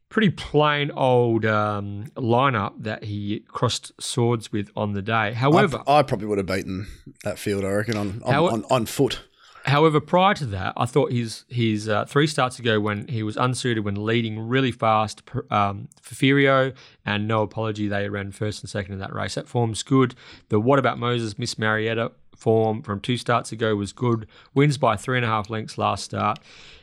pretty plain old um, lineup that he crossed swords with on the day. However, I, I probably would have beaten that field, I reckon, on on, How- on, on foot. However, prior to that, I thought his his uh, three starts ago when he was unsuited when leading really fast um, for Furio and no apology, they ran first and second in that race. That form's good. The What About Moses, Miss Marietta form from two starts ago was good. Wins by three and a half lengths last start.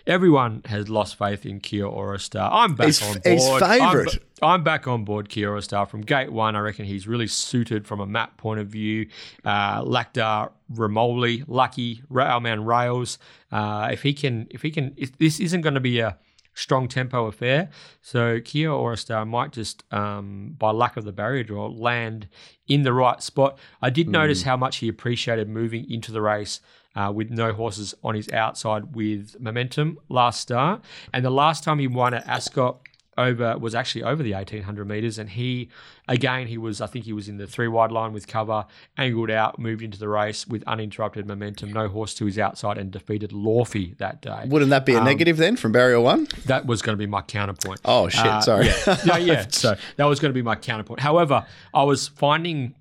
Everyone has lost faith in Kiora Star. I'm back He's- on board. he's favourite. I'm, I'm back on board Kiora Star from gate one. I reckon he's really suited from a map point of view. Uh, Laqdar, Ramoly, Lucky, Rail Man Rails. Uh, if he can, if he can, if this isn't going to be a strong tempo affair. So Kia Star might just, um, by lack of the barrier draw, land in the right spot. I did notice how much he appreciated moving into the race uh, with no horses on his outside with momentum last start. And the last time he won at Ascot over was actually over the 1800 meters and he again he was i think he was in the three wide line with cover angled out moved into the race with uninterrupted momentum no horse to his outside and defeated Lawfy that day Wouldn't that be a negative then from barrier one? that was going to be my counterpoint. Oh, shit, Uh, sorry. Yeah, <laughs> yeah, yeah. So that was going to be my counterpoint. However, I was finding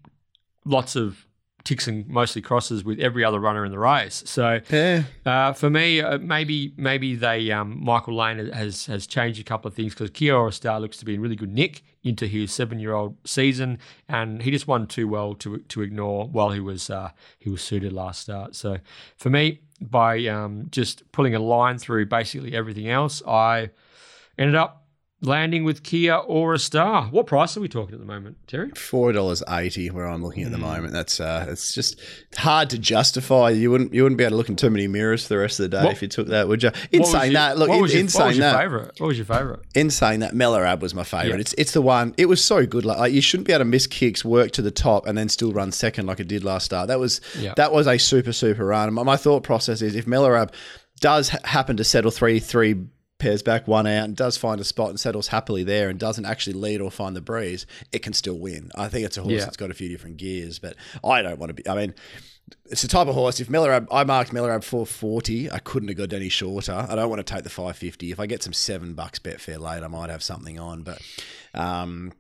lots of ticks and mostly crosses with every other runner in the race. So Yeah. uh, for me, uh, maybe maybe they um, Michael Lane has has changed a couple of things because Kiora Star looks to be in really good nick into his seven year old season, and he just won too well to to ignore while he was uh, he was suited last start. So for me, by um, just pulling a line through basically everything else, I ended up landing with Kiora Star. What price are we talking at the moment, Terry? Four dollars eighty, where I'm looking at Hmm. the moment. That's uh, it's just hard to justify. You wouldn't you wouldn't be able to look in too many mirrors for the rest of the day What- if you took that, would you? In What was saying your- that, look, what was your, in what was your that, favorite? What was your favorite? in saying that, Mellarab was my favorite. Yeah. It's it's the one. It was so good. Like, like you shouldn't be able to miss kicks, work to the top, and then still run second like it did last start. That was Yeah. that was a super super run. My, my thought process is if Mellarab does ha- happen to settle three three pairs back, one out, and does find a spot and settles happily there, and doesn't actually lead or find the breeze, it can still win. I think it's a horse Yeah. that's got a few different gears, but I don't want to be. I mean. It's the type of horse. If Millerab, I marked Millerab 440. I couldn't have got any shorter. I don't want to take the 550. If I get some seven bucks Betfair late, I might have something on. But um,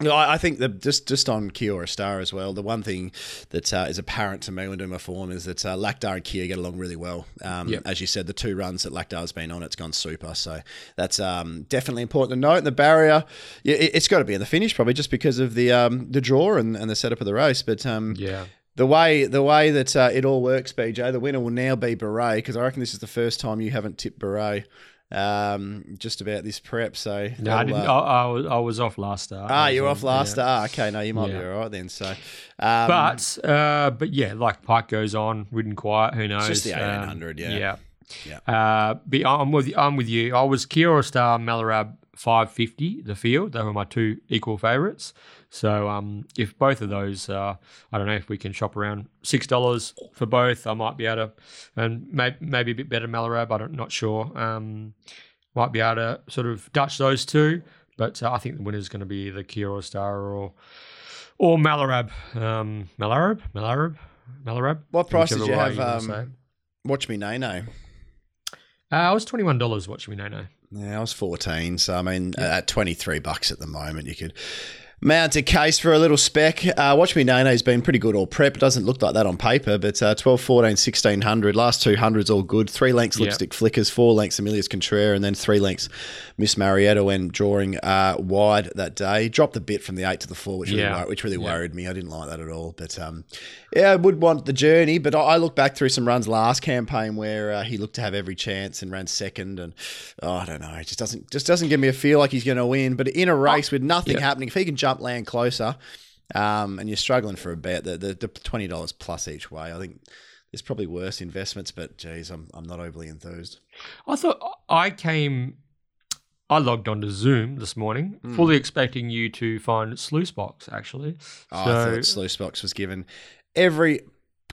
no, I think that just just on Kiora Star as well. The one thing that uh, is apparent to me when doing my form is that uh, Laqdar and Kia get along really well. Um, Yep. As you said, the two runs that Laqdar's been on, it's gone super. So that's um, definitely important to note. And the barrier, yeah, it, it's got to be in the finish probably just because of the um, the draw and, and the setup of the race. But um, Yeah. the way the way that uh, it all works, BJ, the winner will now be Beret because I reckon this is the first time you haven't tipped Beret um, just about this prep. So No, I didn't. uh, I, I, was, I was off last start. Ah, you're off last. yeah. Ah, okay. No, you might be all right then. So, um, But uh, but yeah, like Pike goes on, ridden quiet. Who knows? just the Um, 1800, yeah. Yeah. Yeah. Uh, but I'm with I'm with you. I was Kiora Star Malarab 550 the field. They were my two equal favourites. So um, if both of those, uh, I don't know if we can shop around six dollars for both. I might be able to, and maybe maybe a bit better Malarab. I'm not sure. Um, might be able to sort of Dutch those two. But uh, I think the winner is going to be the Kiora Star or or Malarab. Um, Malarab, Malarab, Malarab. What price did you have, wanna um, watch me, no, no. Uh, I was twenty one dollars watching me no no. Yeah, I was 14. So, I mean, at 23 bucks at the moment, you could mount a case for a little spec. Uh, Watch Me Nene has been pretty good all prep. It doesn't look like that on paper, but uh, 12, 14, 1600. Last 200's all good. Three lengths Yeah. Lipstick Flickers, four lengths Amelia's Contraire, and then three lengths Miss Marietta when drawing uh, wide that day. Dropped a bit from the eight to the four, which really, Yeah. wor- which really Yeah. worried me. I didn't like that at all. But um, yeah, I would want the journey. But I, I look back through some runs last campaign where uh, he looked to have every chance and ran second, and oh, I don't know, it just doesn't just doesn't give me a feel like he's going to win. But in a race with nothing yeah. happening, if he can jump land closer, um, and you're struggling for a bet, the, the, the twenty dollars plus each way, I think. There's probably worse investments, but geez, I'm, I'm not overly enthused. I thought I came. I logged onto Zoom this morning, Hmm. fully expecting you to find Sluice Box. Actually, Oh, I So- thought Sluice Box was given every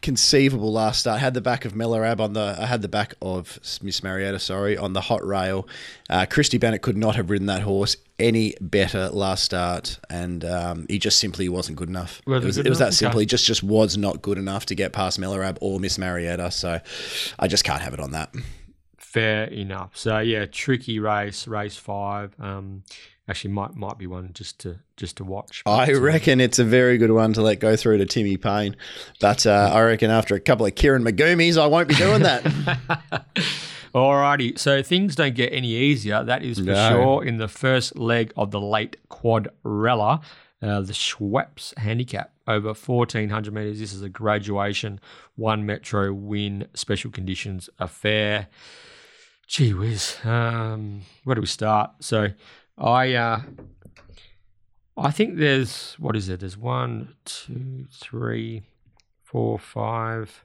conceivable last start. I had the back of Mellarab on the. I had the back of Miss Marietta, sorry, on the hot rail. Uh, Christy Bennett could not have ridden that horse any better last start, and um, he just simply wasn't good enough. It was, it was that simple. He just just was not good enough to get past Mellarab or Miss Marietta. So I just can't have it on that. Fair enough. So yeah, tricky race, race five. Um, actually, might might be one just to just to watch. I uh, reckon it's a very good one to let go through to Timmy Payne, but uh, I reckon after a couple of Kieran Magumis, I won't be doing that. <laughs> Alrighty, so things don't get any easier. That is for No. sure. In the first leg of the late quadrella, uh, the Schweppes handicap over 1400 meters. This is a graduation, one metro win, special conditions affair. Gee whiz, um, where do we start? So, I uh, I think there's what is it? There's one, two, three, four, five.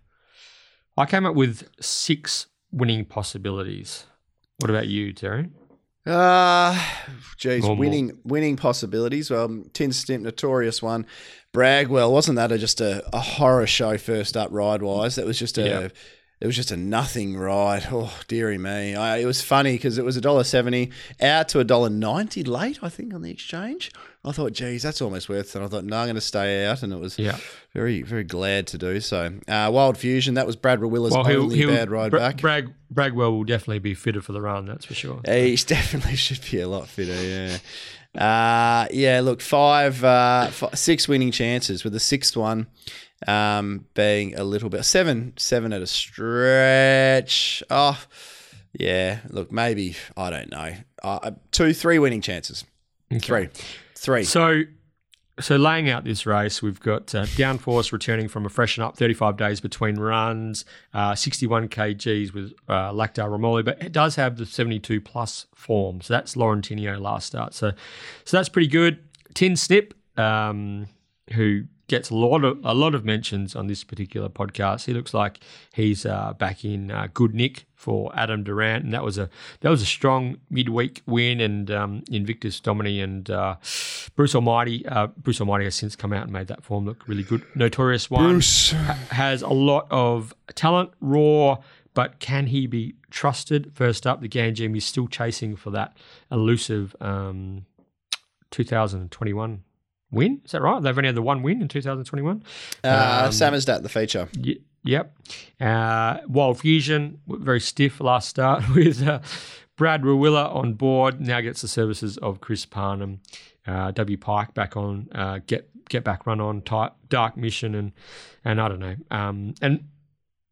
I came up with six winning possibilities. What about you, Terry? Uh geez, Or more. winning winning possibilities. Well, Tin Snip, notorious one. Bragwell, wasn't that a, just a, a horror show first up ride wise? That was just a Yeah. It was just a nothing ride. <laughs> Oh dearie me! I, it was funny because it was a dollar seventy out to a dollar ninety late. I think on the exchange. I thought, geez, that's almost worth it. And I thought, no, I'm going to stay out, and it was Yeah. very very glad to do so. Uh, Wild Fusion, that was Brad Rawiller's Well, he'll, only he'll bad ride Bra- back. Brag, Bragwell will definitely be fitter for the run. That's for sure. He <laughs> definitely should be a lot fitter. Yeah. Uh, yeah. Look, five, uh, fi six winning chances with the sixth one um, being a little bit seven, seven at a stretch. Oh, yeah. Look, maybe I don't know. Uh, two, three winning chances. Three, three. So, so laying out this race, we've got uh, Downforce returning from a freshen up, 35 days between runs, uh, 61 kgs with uh, Laqdar Ramoly, but it does have the 72 plus form. So that's Laurentino last start. So, so that's pretty good. Tin Snip, um, who gets a lot of a lot of mentions on this particular podcast. He looks like he's uh, back in uh, good nick for Adam Durrant, and that was a that was a strong midweek win. And um, Invictus Domini and uh, Bruce Almighty. Uh, Bruce Almighty has since come out and made that form look really good. Notorious one Bruce. ha- has a lot of talent, raw, but can he be trusted? First up, the Ganjim is still chasing for that elusive um, 2021 win. Is that right? They've only had the one win in 2021. Uh, Um, Samarsdat, the feature. Y- yep. Uh, Wild Fusion, very stiff last start <laughs> with uh, Brad Rawiller on board. Now gets the services of Chris Parnham. Uh, W Pike back on, uh, get get back run on, type, Dark Mission, and and I don't know. Um, and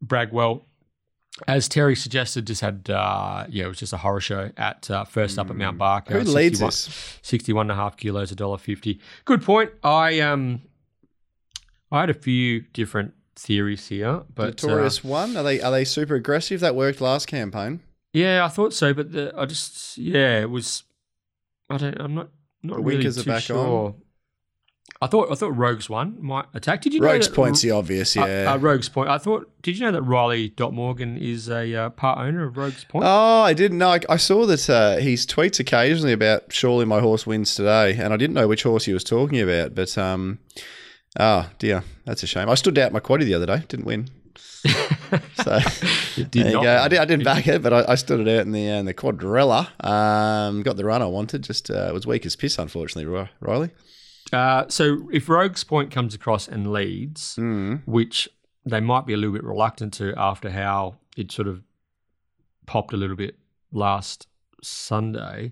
Bragwell, as Terry suggested, just had uh, yeah, it was just a horror show at uh, first up at Mount Barker. Who leads 61 this? 61 and a half kilos, a dollar fifty. Good point. I um, I had a few different theories here, but uh, Notorious one. Are they are they super aggressive? That worked last campaign. yeah, I thought so, but the, I just yeah, it was. I don't. I'm not not The really too back sure. on. I thought I thought Rogues one might attack. Did you know Rogue's that- point's the obvious, uh, yeah. uh, Rogues Point. I thought. Did you know that Riley Dot Morgan is a uh, part owner of Rogues Point? Oh, I didn't know. I, I saw that uh, he's tweets occasionally about surely my horse wins today, and I didn't know which horse he was talking about. But um, oh dear, that's a shame. I stood out my quaddy the other day, didn't win. <laughs> So did there you go. I, did, I didn't back it, but I, I stood it out in the uh, in the quadrella. Um, got the run I wanted. Just uh, was weak as piss, unfortunately. Riley. Uh, so if Rogues Point comes across and leads, Mm. which they might be a little bit reluctant to after how it sort of popped a little bit last Sunday,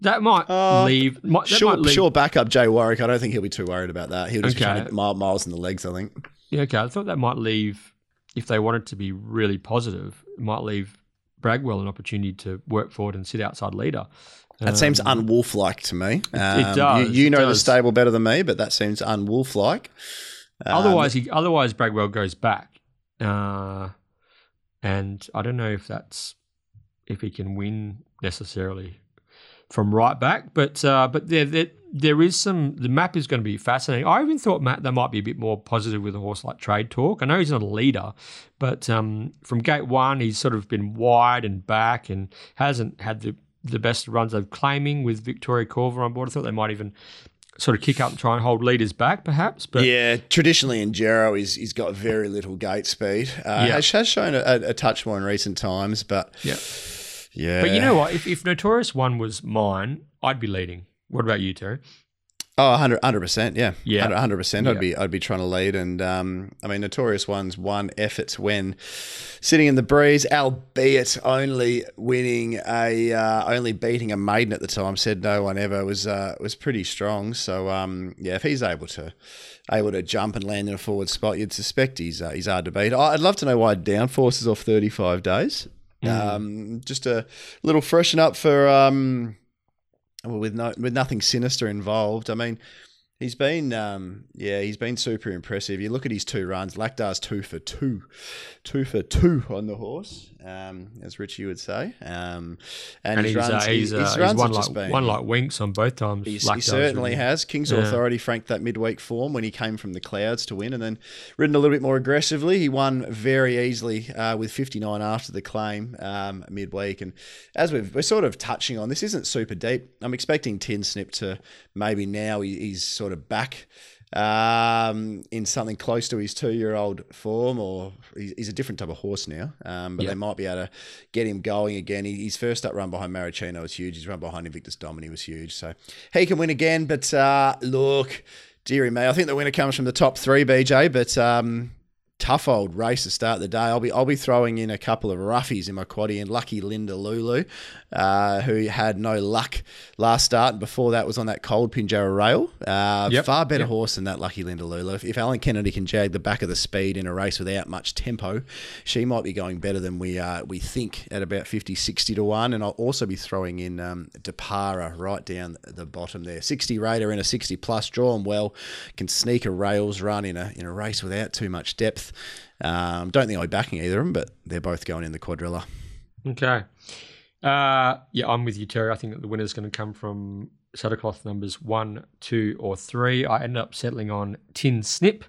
that might Uh, leave. Might, that Sure, might leave sure. Backup Jay Warwick. I don't think he'll be too worried about that. He'll just be Okay. trying to mile, miles in the legs. I think. Yeah, okay. I thought that might leave, if they wanted to be really positive, it might leave Bragwell an opportunity to work forward and sit outside leader. That seems Um, unwolf like to me. Um, it does, You, you know the stable better than me, but that seems unwolf like. Otherwise, he otherwise Bragwell goes back, uh, and I don't know if that's if he can win necessarily from right back, but uh, but there, there there is some. The map is going to be fascinating. I even thought Matt they might be a bit more positive with a horse like Trade Talk. I know he's not a leader, but um, from gate one he's sort of been wide and back and hasn't had the the best runs of claiming with Victoria Corver on board. I thought they might even sort of kick up and try and hold leaders back, perhaps. But yeah, traditionally in Gero, he's, he's got very little gate speed. Uh, Yeah. has, has shown a, a, a touch more in recent times, but Yeah. yeah. But you know what? If, if Notorious One was mine, I'd be leading. What about you, Terry? Oh, 100 percent, yeah, Yeah. hundred percent. I'd be I'd be trying to lead, and um, I mean, Notorious One's won efforts when sitting in the breeze, albeit only winning a uh, only beating a maiden at the time. Said no one ever was uh, was pretty strong. So um, yeah, if he's able to able to jump and land in a forward spot, you'd suspect he's uh, he's hard to beat. I'd love to know why Downforce is off thirty five days. Um, just a little freshen up for um, well, with no with nothing sinister involved. I mean, he's been um, yeah, he's been super impressive. You look at his two runs, Laqdar's two for two, two for two on the horse, um, as Richie would say. Um, and, And his he's, runs, uh, he's, uh, his runs one like been. one like Winks on both times. He certainly really. has. King's Yeah. Authority franked that midweek form when he came from the clouds to win, and then ridden a little bit more aggressively. He won very easily uh, with 59 after the claim um, midweek. And as we've, we're sort of touching on, this isn't super deep. I'm expecting Tin Snip to maybe now he, he's sort of back um, in something close to his two year old form, or he's, he's a different type of horse now. Um, but Yeah. they might be able to get him going again. His first up run behind Maricino was huge. His run behind Invictus Domini was huge. So he can win again. But uh, look, dearie me, I think the winner comes from the top three, BJ. But um, tough old race to start the day. I'll be I'll be throwing in a couple of roughies in my quaddy and lucky Linda Lulu, uh, who had no luck last start and before that was on that cold Pinjarra rail. Uh, Yep, Far better yep. horse than that lucky Linda Lulu. If, if Alan Kennedy can jag the back of the speed in a race without much tempo, she might be going better than we uh, we think at about 50, 60 to one. And I'll also be throwing in um, Depara right down the bottom there. 60 Raider in a 60 plus, draw 'em well, can sneak a rails run in a in a race without too much depth. Um, don't think I'll be backing either of them, but they're both going in the quadrella. Okay. Uh, yeah, I'm with you, Terry. I think that the winner's going to come from saddlecloth numbers one, two, or three. I ended up settling on Tin Snip.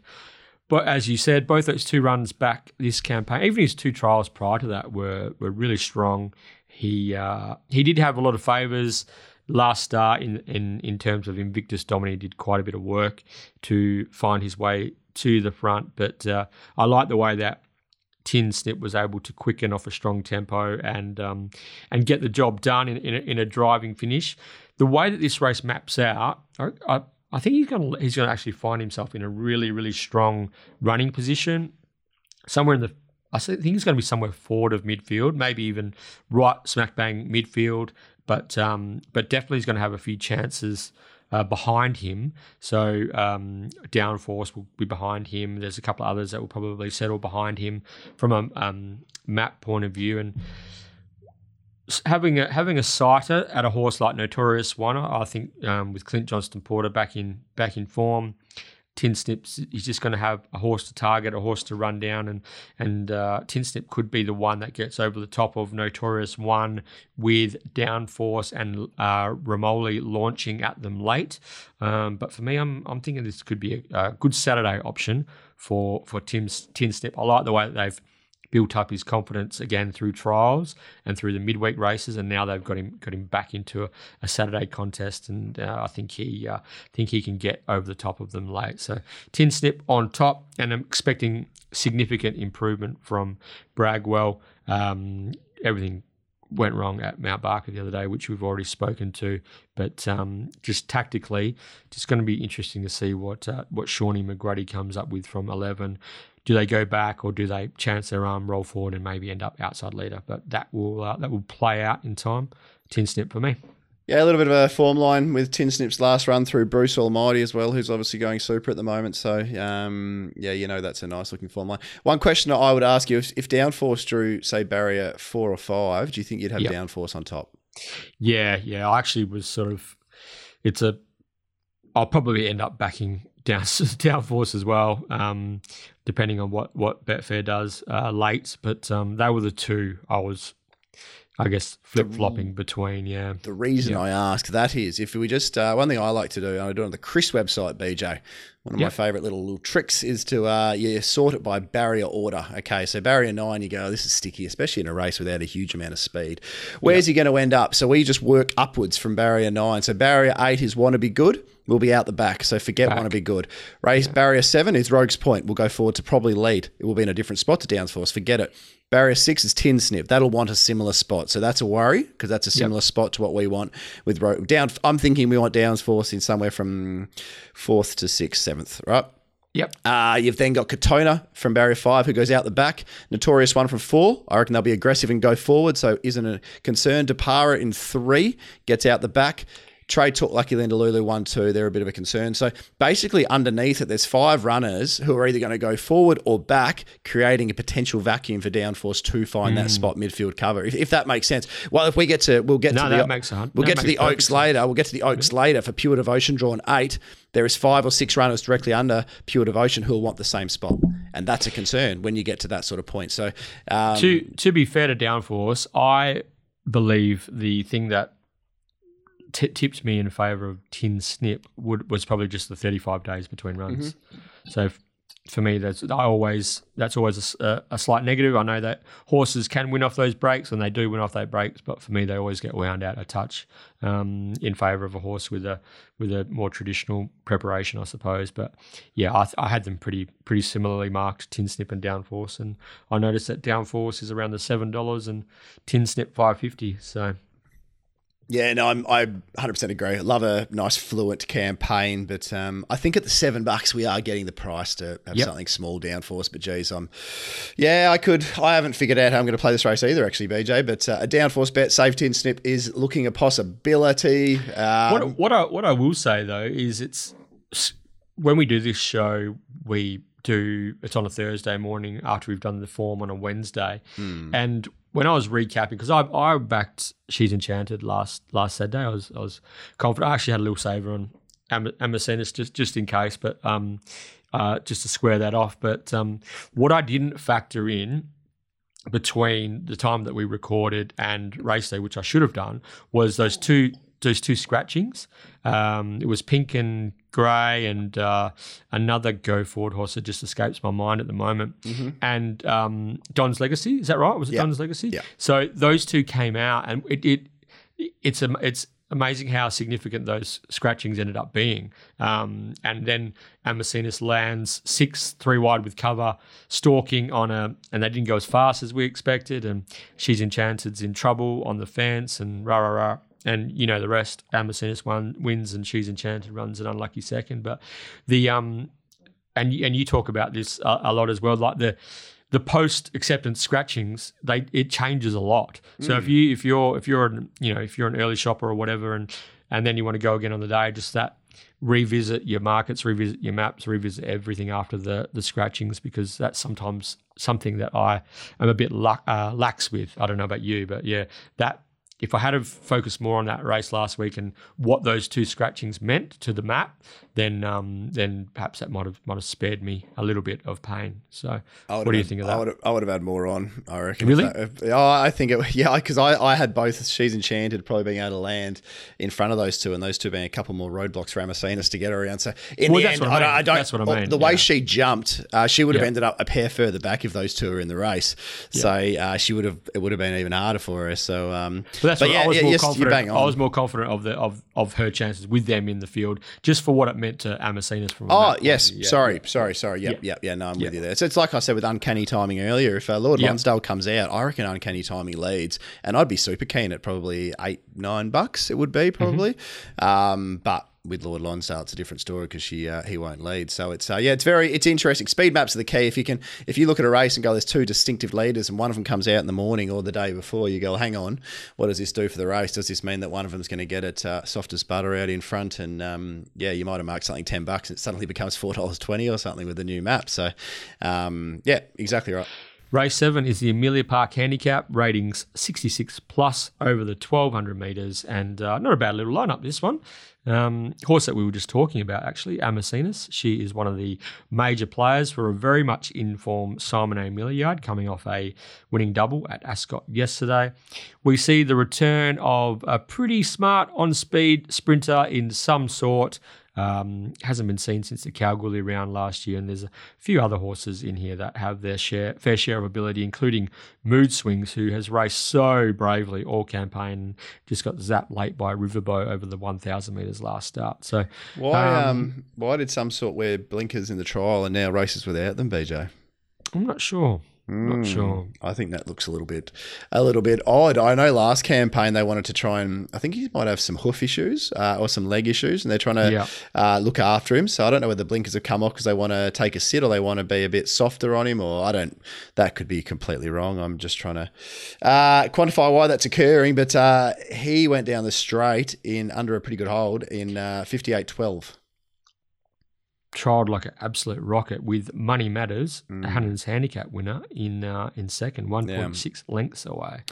But as you said, both those two runs back this campaign, even his two trials prior to that, were were really strong. He uh, he did have a lot of favours last start in, in in terms of Invictus Domini. Did quite a bit of work to find his way to the front, but uh, I like the way that Tin Snip was able to quicken off a strong tempo and um, and get the job done in, in, a, in a driving finish. The way that this race maps out, I, I, I think he's going to he's going to actually find himself in a really really strong running position, somewhere in the. I think he's going to be somewhere forward of midfield, maybe even right smack bang midfield. But um, but definitely he's going to have a few chances uh, behind him. So um, Downforce will be behind him. There's a couple of others that will probably settle behind him from a um, map point of view. And having a having a sighter at a horse like Notorious One, I think um, with Clint Johnston Porter back in back in form. Tin Snips, he's just going to have a horse to target, a horse to run down, and and uh, Tin Snip could be the one that gets over the top of Notorious One with Downforce and uh, Ramoly launching at them late. Um, but for me, I'm I'm thinking this could be a, a good Saturday option for for Tim's Tin Snip. I like the way that they've built up his confidence again through trials and through the midweek races, and now they've got him got him back into a, a Saturday contest, and uh, I think he uh, think he can get over the top of them late. So Tin Snip on top, and I'm expecting significant improvement from Bragwell. Um, everything went wrong at Mount Barker the other day, which we've already spoken to. But um, just tactically, just going to be interesting to see what uh, what Shawnee McGruddy comes up with from eleven. Do they go back or do they chance their arm, roll forward, and maybe end up outside leader? But that will uh, that will play out in time. Tin snip for me. Yeah, a little bit of a form line with Tin Snip's last run through Bruce Almighty as well, who's obviously going super at the moment. So, um, yeah, you know that's a nice looking form line. One question I would ask you: if, if Downforce drew, say, barrier four or five, do you think you'd have Yep. Downforce on top? Yeah, yeah. I actually was sort of. It's a. I'll probably end up backing down <laughs> down force as well, um, depending on what what Betfair does uh, late. But um, they were the two I was, I guess, flip flopping between. Yeah, The reason Yeah. I ask that is if we just uh, one thing I like to do, and I do it on the Chris website, BJ. One of my favorite little little tricks is to uh, you sort it by barrier order. Okay, so barrier nine, you go, this is sticky, especially in a race without a huge amount of speed. Where's he going to end up? So we just work upwards from barrier nine. So barrier eight is want to be good. We'll be out the back. So forget Back. want to be good. Race barrier seven is Rogue's Point. We'll go forward to probably lead. It will be in a different spot to Downsforce. Forget it. Barrier six is tin snip. That'll want a similar spot, so that's a worry because that's a similar yep. spot to what we want with Rogue. down. I'm thinking we want downs force in somewhere from fourth to sixth, seventh, right? Yep. Uh, you've then got Katona from barrier five who goes out the back. Notorious one from four. I reckon they'll be aggressive and go forward, so isn't a concern. Depara in three gets out the back. Trade Talk Lucky Linda Lulu 1 2. They're a bit of a concern. So basically, underneath it, there's five runners who are either going to go forward or back, creating a potential vacuum for downforce to find mm. that spot midfield cover. If, if, that makes sense. Well, if we get to, we'll get no, to that the, makes sense. We'll that get to the Oaks sense. later. We'll get to the Oaks yeah. later for Pure Devotion drawn eight. There is five or six runners directly under Pure Devotion who will want the same spot, and that's a concern when you get to that sort of point. So, um, to to be fair to Downforce, I believe the thing that t- tipped me in favour of Tin Snip would was probably just the 35 days between runs. Mm-hmm. So f- for me, that's I always that's always a, a, slight negative. I know that horses can win off those breaks, and they do win off those breaks, but for me, they always get wound out a touch um, in favour of a horse with a with a more traditional preparation, I suppose. But yeah, I, I had them pretty pretty similarly marked, Tin Snip and Downforce, and I noticed that Downforce is around the seven dollars and Tin Snip five fifty. So yeah, no, I'm, I 100% agree. I love a nice fluent campaign, but um, I think at the seven bucks we are getting the price to have yep. something small down for us. But geez, I'm, yeah, I could. I haven't figured out how I'm going to play this race either, actually, BJ. But uh, a downforce bet, save tin snip is looking a possibility. Um, what what I, what I will say though is it's when we do this show, we do it's on a Thursday morning after we've done the form on a Wednesday, hmm. and when I was recapping, because I I backed She's Enchanted last last Saturday, I was I was confident. I actually had a little saver on Am- just just in case, but um, uh, just to square that off. But um, what I didn't factor in between the time that we recorded and race day, which I should have done, was those two those two scratchings. Um, it was pink and grey, and uh, another go forward horse that just escapes my mind at the moment. Mm-hmm. And um, Don's Legacy, is that right? Was it yeah. Don's Legacy? Yeah. So those two came out, and it, it it's a it's amazing how significant those scratchings ended up being. Um, and then Amacenus lands six, three wide with cover, stalking on a, and they didn't go as fast as we expected. And she's enchanted's in trouble on the fence, and rah rah rah and you know the rest. Amacenus one wins, and she's enchanted runs an unlucky second. But the um, and and you talk about this a, a lot as well, like the the post acceptance scratchings they it changes a lot so mm. if you if you're if you're an you know if you're an early shopper or whatever and and then you want to go again on the day just that revisit your markets revisit your maps revisit everything after the the scratchings because that's sometimes something that i am a bit uh, lax with i don't know about you but yeah that if I had to focus more on that race last week and what those two scratchings meant to the map, then um, then perhaps that might have might have spared me a little bit of pain. So, what do you had, think of that? I would, have, I would have had more on. I reckon. Really? That, oh, I think it. <laughs> Yeah, because I, I had both. She's enchanted, probably being able to land in front of those two, and those two being a couple more roadblocks for Amacenus to get around. So in well, the end, I, I, I, don't. That's what I mean. The way yeah. she jumped, uh, she would have yeah. ended up a pair further back if those two were in the race. Yeah. So uh, she would have. It would have been even harder for her. So, um, that's but yeah, I was more yes, confident. I was more confident of the of of her chances with them in the field, just for what it meant to Amacenus from. Oh yes, yeah. sorry, sorry, sorry. Yep, yep, yep. Yeah, no, I'm yep. with you there. So it's like I said with uncanny timing earlier. If uh, Lord yep. Lonsdale comes out, I reckon uncanny timing leads, and I'd be super keen at probably eight, nine bucks. It would be probably, mm-hmm. um, but with Lord Lonsdale, it's a different story because she uh, he won't lead. So it's uh, yeah, it's very it's interesting. Speed maps are the key. If you can, if you look at a race and go, there's two distinctive leaders, and one of them comes out in the morning or the day before, you go, hang on, what does this do for the race? Does this mean that one of them's going to get it uh, soft as butter out in front? And um, yeah, you might have marked something ten bucks, and it suddenly becomes four dollars twenty or something with the new map. So um, yeah, exactly right. Race 7 is the Amelia Park Handicap, ratings 66 plus over the 1200 metres, and uh, not a bad little lineup this one. Um, horse that we were just talking about, actually, Amacenus. She is one of the major players for a very much in form Simon A. Milliard, coming off a winning double at Ascot yesterday. We see the return of a pretty smart on speed sprinter in some sort. Um, hasn't been seen since the Kalgoorlie round last year, and there's a few other horses in here that have their share, fair share of ability, including Mood Swings, who has raced so bravely all campaign, and just got zapped late by Riverboat over the 1,000 metres last start. So why um, um, why did some sort wear blinkers in the trial and now races without them, BJ? I'm not sure. Not sure. I think that looks a little bit, a little bit odd. I know last campaign they wanted to try and I think he might have some hoof issues uh, or some leg issues, and they're trying to Yeah. uh, look after him. So I don't know whether the blinkers have come off because they want to take a sit or they want to be a bit softer on him, or I don't. That could be completely wrong. I'm just trying to uh, quantify why that's occurring. But uh, he went down the straight in under a pretty good hold in uh, 58.12. Trialled like an absolute rocket with Money Matters, Mm. Hannon's handicap winner in uh, in second, one point six lengths away.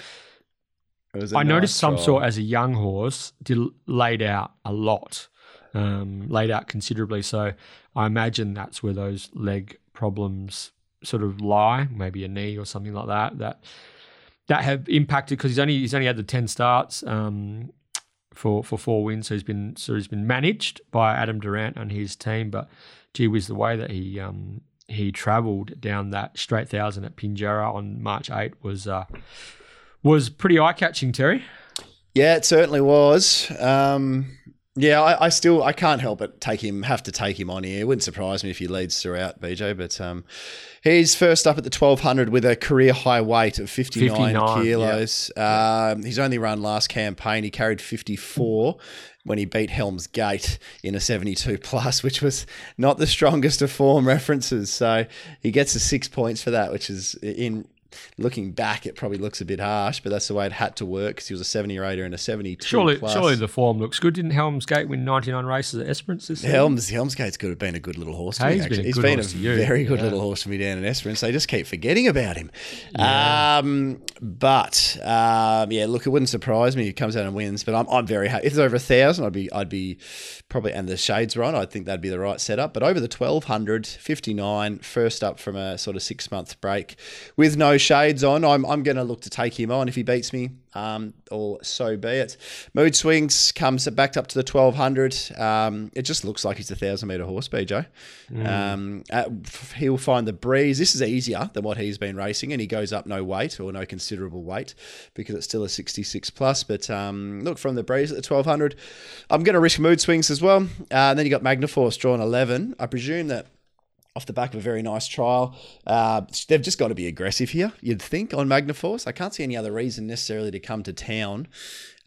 I I noticed nice some sort as a young horse did laid out a lot, um, laid out considerably. So I imagine that's where those leg problems sort of lie, maybe a knee or something like that. That that have impacted because he's only he's only had the ten starts um, for for four wins. So he's been so he's been managed by Adam Durrant and his team. But gee whiz, the way that he um, he travelled down that straight thousand at Pinjarra on March eight was. Uh, was pretty eye catching, Terry. Yeah, it certainly was. Um, yeah, I, I still I can't help but take him have to take him on here. It wouldn't surprise me if he leads throughout, BJ. But um, he's first up at the twelve hundred with a career high weight of fifty nine 59, kilos. Um, he's only run last campaign. He carried fifty four. When he beat Helm's Gate in a 72 plus, which was not the strongest of form references. So he gets a six points for that, which is in looking back, it probably looks a bit harsh, but that's the way it had to work because he was a 70 rater and a 72 Surely, plus. surely the form looks good. Didn't Helm's Gate win 99 races at Esperance this season? Helms, Helmsgate's could have been a good little horse to Hey, me, he's been actually. a He's been a very good Yeah. little horse for me down in Esperance. They just keep forgetting about him. Um, but um, yeah, look, it wouldn't surprise me if he comes out and wins. But I'm, I'm very happy. If it's over a thousand, I'd be I'd be probably and the shades are on. I think that'd be the right setup. But over the 1200, 59, first up from a sort of six month break with no shades on, I'm I'm going to look to take him on if he beats me. Um, or so be it. Mood swings comes backed up to the 1200. Um, it just looks like he's a thousand meter horse, BJ. Um, uh, he'll find the breeze. This is easier than what he's been racing, and he goes up no weight or no considerable weight because it's still a 66 plus. But um, look from the breeze at the 1200. I'm going to risk mood swings as well. Uh, and then you got Magnaforce drawn 11. I presume that off the back of a very nice trial. Uh, they've just got to be aggressive here, you'd think, on Magnaforce. I can't see any other reason necessarily to come to town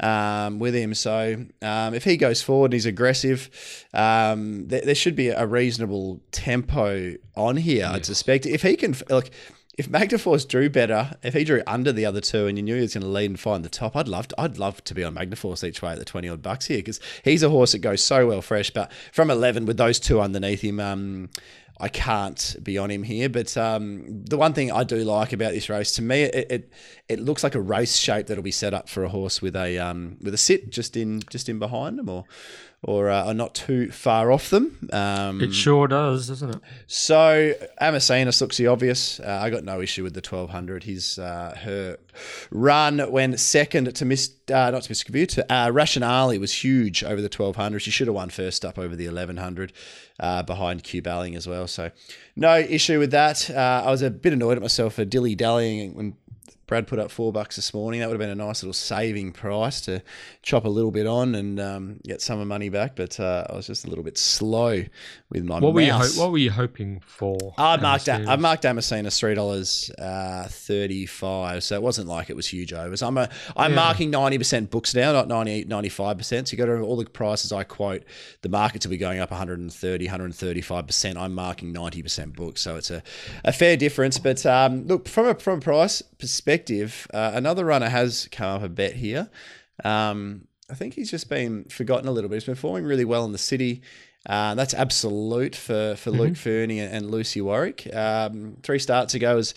um, with him. So um, if he goes forward and he's aggressive, um, there, there should be a reasonable tempo on here, I'd suspect. If he can, like, if Magnaforce drew better, if he drew under the other two and you knew he was going to lead and find the top, I'd love to, I'd love to be on Magnaforce each way at the 20 odd bucks here because he's a horse that goes so well fresh. But from 11 with those two underneath him, um, I can't be on him here. But um, the one thing I do like about this race, to me, it, it it looks like a race shape that'll be set up for a horse with a um, with a sit just in just in behind them or or, uh, or not too far off them. Um, It sure does, doesn't it? so Amacenas looks the obvious. Uh, I got no issue with the twelve hundred. His uh, her run when second to Miss uh, not to Miss Kavir, to uh, Rationale was huge over the twelve hundred. She should have won first up over the eleven hundred uh, behind Q Balling as well. So no issue with that. Uh, I was a bit annoyed at myself for dilly dallying when. Brad put up four bucks this morning. That would have been a nice little saving price to chop a little bit on and um, get some of money back. But uh, I was just a little bit slow with my What were you ho- What were you hoping for? I marked Amacenas? I marked Amacenas three dollars uh, thirty five, so it wasn't like it was huge overs. I'm a I'm Yeah. marking ninety percent books now, not 95 percent. So you got to remember all the prices I quote. The markets will be going up 130, 135 percent. I'm marking ninety percent books, so it's a, a fair difference. But um, look from a from a price perspective, uh, another runner has come up a bet here. Um, I think he's just been forgotten a little bit. He's been performing really well in the city. Uh, that's absolute for, for Luke Fernie and, and Lucy Warwick. Um, three starts ago was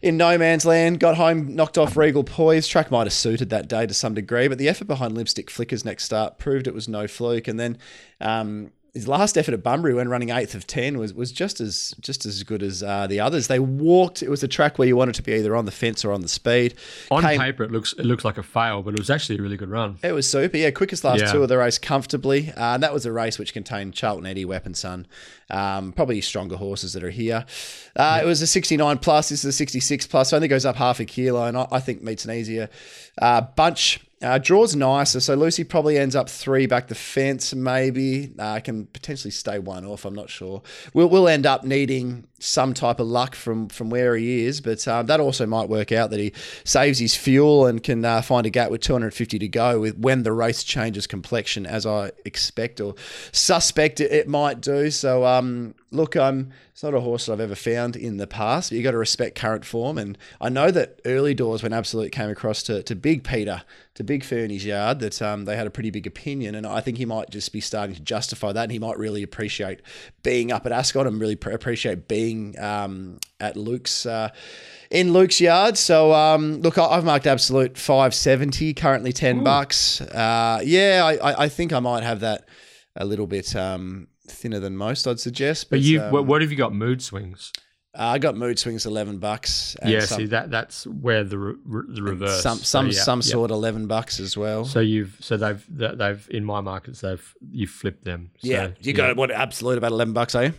in no man's land, got home, knocked off Regal Poise. Track might have suited that day to some degree, but the effort behind Lipstick Flickers next start proved it was no fluke. And then um, his last effort at Bunbury when running eighth of ten was was just as just as good as uh, the others. They walked. It was a track where you wanted to be either on the fence or on the speed. On Came- paper, it looks it looks like a fail, but it was actually a really good run. it was super. Yeah, quickest last Yeah. two of the race comfortably. Uh, and that was a race which contained Charlton Eddie, Weapon Son, um, probably stronger horses that are here. Uh, It was a 69 plus. This is a 66 plus. So only goes up half a kilo, and I, I think meets an easier uh, bunch Uh, draws nicer, so Lucy probably ends up three back the fence, maybe. Uh, can potentially stay one off. I'm not sure. We'll, we'll end up needing some type of luck from from where he is, but um, that also might work out that he saves his fuel and can uh, find a gap with 250 to go with when the race changes complexion, as I expect or suspect it, it might do. So um, look, um, it's not a horse that I've ever found in the past, but you got to respect current form. And I know that early doors when Absolute came across to, to Big Peter, to Big Fernie's yard, that um, they had a pretty big opinion. And I think he might just be starting to justify that. And he might really appreciate being up at Ascot and really pr- appreciate being um, at Luke's. Uh, in Luke's yard. So um, look, I've marked absolute five seventy, currently ten Ooh. bucks. Uh, yeah, I, I, think I might have that a little bit um, thinner than most, I'd suggest. But, but you, um, what have you got? Mood swings. Uh, I got mood swings eleven bucks. yeah, some, see that that's where the re- the reverse. Some some so, yeah, some yeah. sort eleven bucks as well. So you've so they've they've in my markets they've you've flipped them. So, yeah, you got yeah. what absolute about eleven bucks, are you?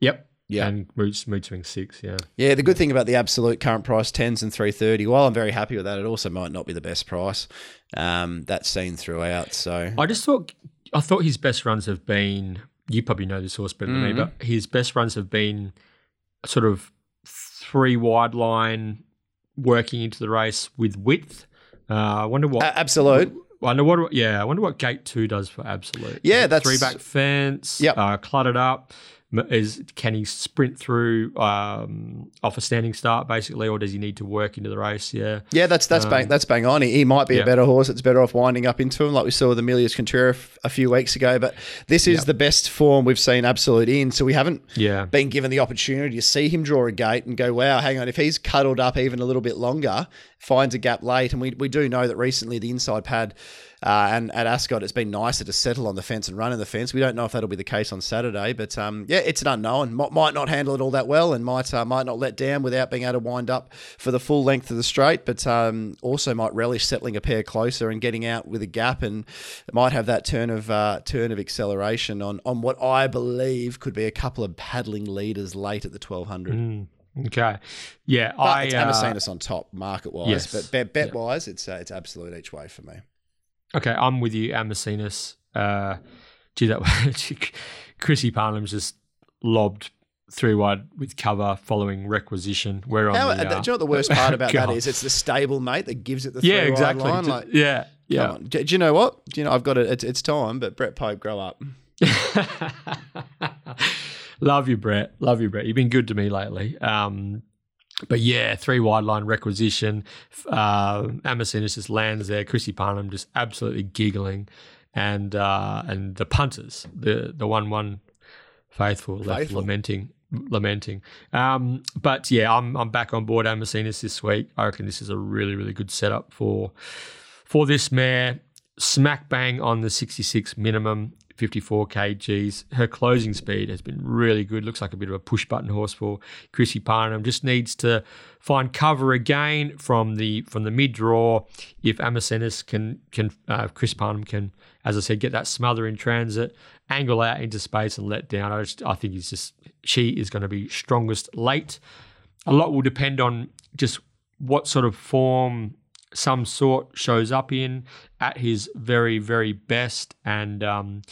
Yep. Yeah, and mood, mood swing six. Yeah, yeah. The good thing about the absolute current price tens and three thirty. While I'm very happy with that, it also might not be the best price. Um, that's seen throughout. So I just thought I thought his best runs have been you probably know this horse better than mm-hmm. me, but his best runs have been sort of three wide line working into the race with width. Uh, I wonder what uh, absolute. I wonder what. Yeah, I wonder what gate two does for absolute. Yeah, that's three back fence. Yep. Uh, cluttered up is can he sprint through um, off a standing start basically, or does he need to work into the race? Yeah, yeah, that's that's um, bang that's bang on. He, he might be yeah. a better horse. It's better off winding up into him, like we saw with Emilius Contreras a few weeks ago. But this is yep. the best form we've seen Absolute in, so we haven't yeah. been given the opportunity to see him draw a gate and go, wow, hang on, if he's cuddled up even a little bit longer, finds a gap late, and we we do know that recently the inside pad uh, and at Ascot, it's been nicer to settle on the fence and run in the fence. We don't know if that'll be the case on Saturday, but um, yeah, it's an unknown. M- might not handle it all that well, and might uh, might not let down without being able to wind up for the full length of the straight. But um, also might relish settling a pair closer and getting out with a gap, and might have that turn of uh, turn of acceleration on on what I believe could be a couple of paddling leaders late at the twelve hundred. Mm. Okay, yeah, but I it's uh, on top market wise, yes. but bet, bet wise, it's uh, it's absolute each way for me. Okay, I'm with you, Amacinus. Uh, gee, that <laughs> Chrissy Parnham's just lobbed three wide with cover following requisition. We're on. How, the, uh, do you know what the worst part <laughs> about that is? It's the stable mate that gives it the yeah, exactly. line. Like, yeah, yeah. Do, do, you know what? Do you know I've got it. It's, it's time, but Brett Pope, grow up. <laughs> Love you, Brett. Love you, Brett. You've been good to me lately. Um, but yeah, three wide line requisition. Uh, Amacinus just lands there. Chrissy Parnham just absolutely giggling, and uh, and the punters, the the one one faithful, faithful. left lamenting lamenting. Um, but yeah, I'm I'm back on board Amacinus this week. I reckon this is a really really good setup for for this mare. Smack bang on the 66 minimum. 54 kgs. Her closing speed has been really good. Looks like a bit of a push button horse for Chrissy Parnham. Just needs to find cover again from the from the mid draw. If Amacenus can can uh, Chris Parnham can, as I said, get that smother in transit, angle out into space and let down. I just I think he's just she is going to be strongest late. A lot will depend on just what sort of form some sort shows up in at his very, very best and um,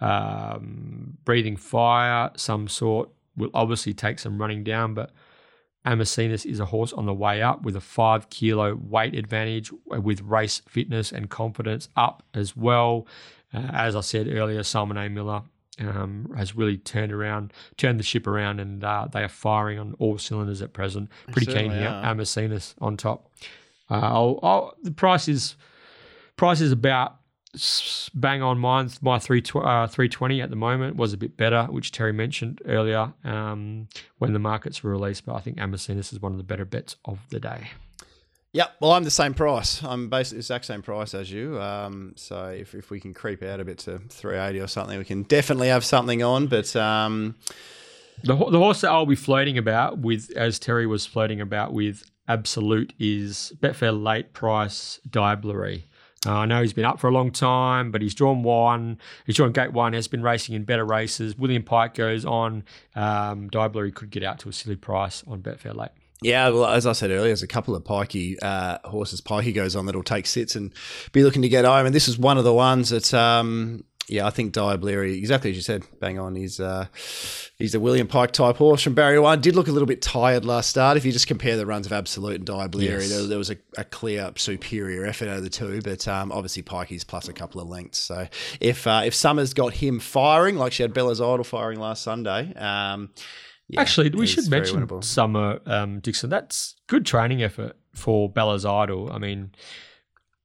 um, breathing fire, some sort, will obviously take some running down, but Amacinus is a horse on the way up with a five kilo weight advantage with race fitness and confidence up as well. Uh, as I said earlier, Simon A. Miller um, has really turned around, turned the ship around, and uh, they are firing on all cylinders at present. Pretty keen here. Amacinus on top. Uh, I'll, I'll, the price is price is about bang on mine. My three uh, three twenty at the moment was a bit better, which Terry mentioned earlier um, when the markets were released. But I think Amacinus is one of the better bets of the day. Yep. well, I'm the same price. I'm basically the exact same price as you. Um, so if, if we can creep out a bit to 380 or something, we can definitely have something on. But um, the the horse that I'll be floating about with, as Terry was floating about with absolute is Betfair late price Diablerie. Uh, I know he's been up for a long time, but he's drawn one. He's drawn gate one, has been racing in better races. William Pike goes on. Um, Diablerie could get out to a silly price on Betfair late. Yeah, well, as I said earlier, there's a couple of pikey uh, horses. Pikey goes on that'll take sits and be looking to get home, and this is one of the ones that, um, yeah, I think Diablerie, exactly as you said, bang on. He's uh, he's a William Pike type horse from Barrier One. Did look a little bit tired last start. If you just compare the runs of Absolute and Diablerie, yes. there, there, was a, a, clear superior effort out of the two, but um, obviously Pikey's plus a couple of lengths. So if uh, if Summers got him firing like she had Bella's Idol firing last Sunday. Um, yeah, Actually, we should mention Summer um, Dixon. That's good training effort for Bella's Idol. I mean,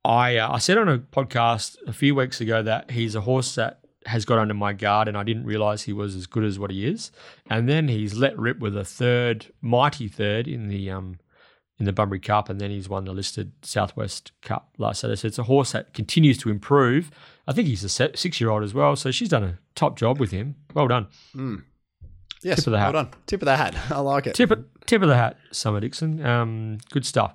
I uh, I said on a podcast a few weeks ago that he's a horse that has got under my guard, and I didn't realize he was as good as what he is. And then he's let rip with a third, mighty third in the um in the Bunbury Cup, and then he's won the listed Southwest Cup last Saturday. So it's a horse that continues to improve. I think he's a six year old as well, so she's done a top job with him. Well done. Mm. Yes, tip of the hat. Well done. Tip of the hat. <laughs> I like it. Tip of, tip of the hat, Summer Dixon. Um, good stuff.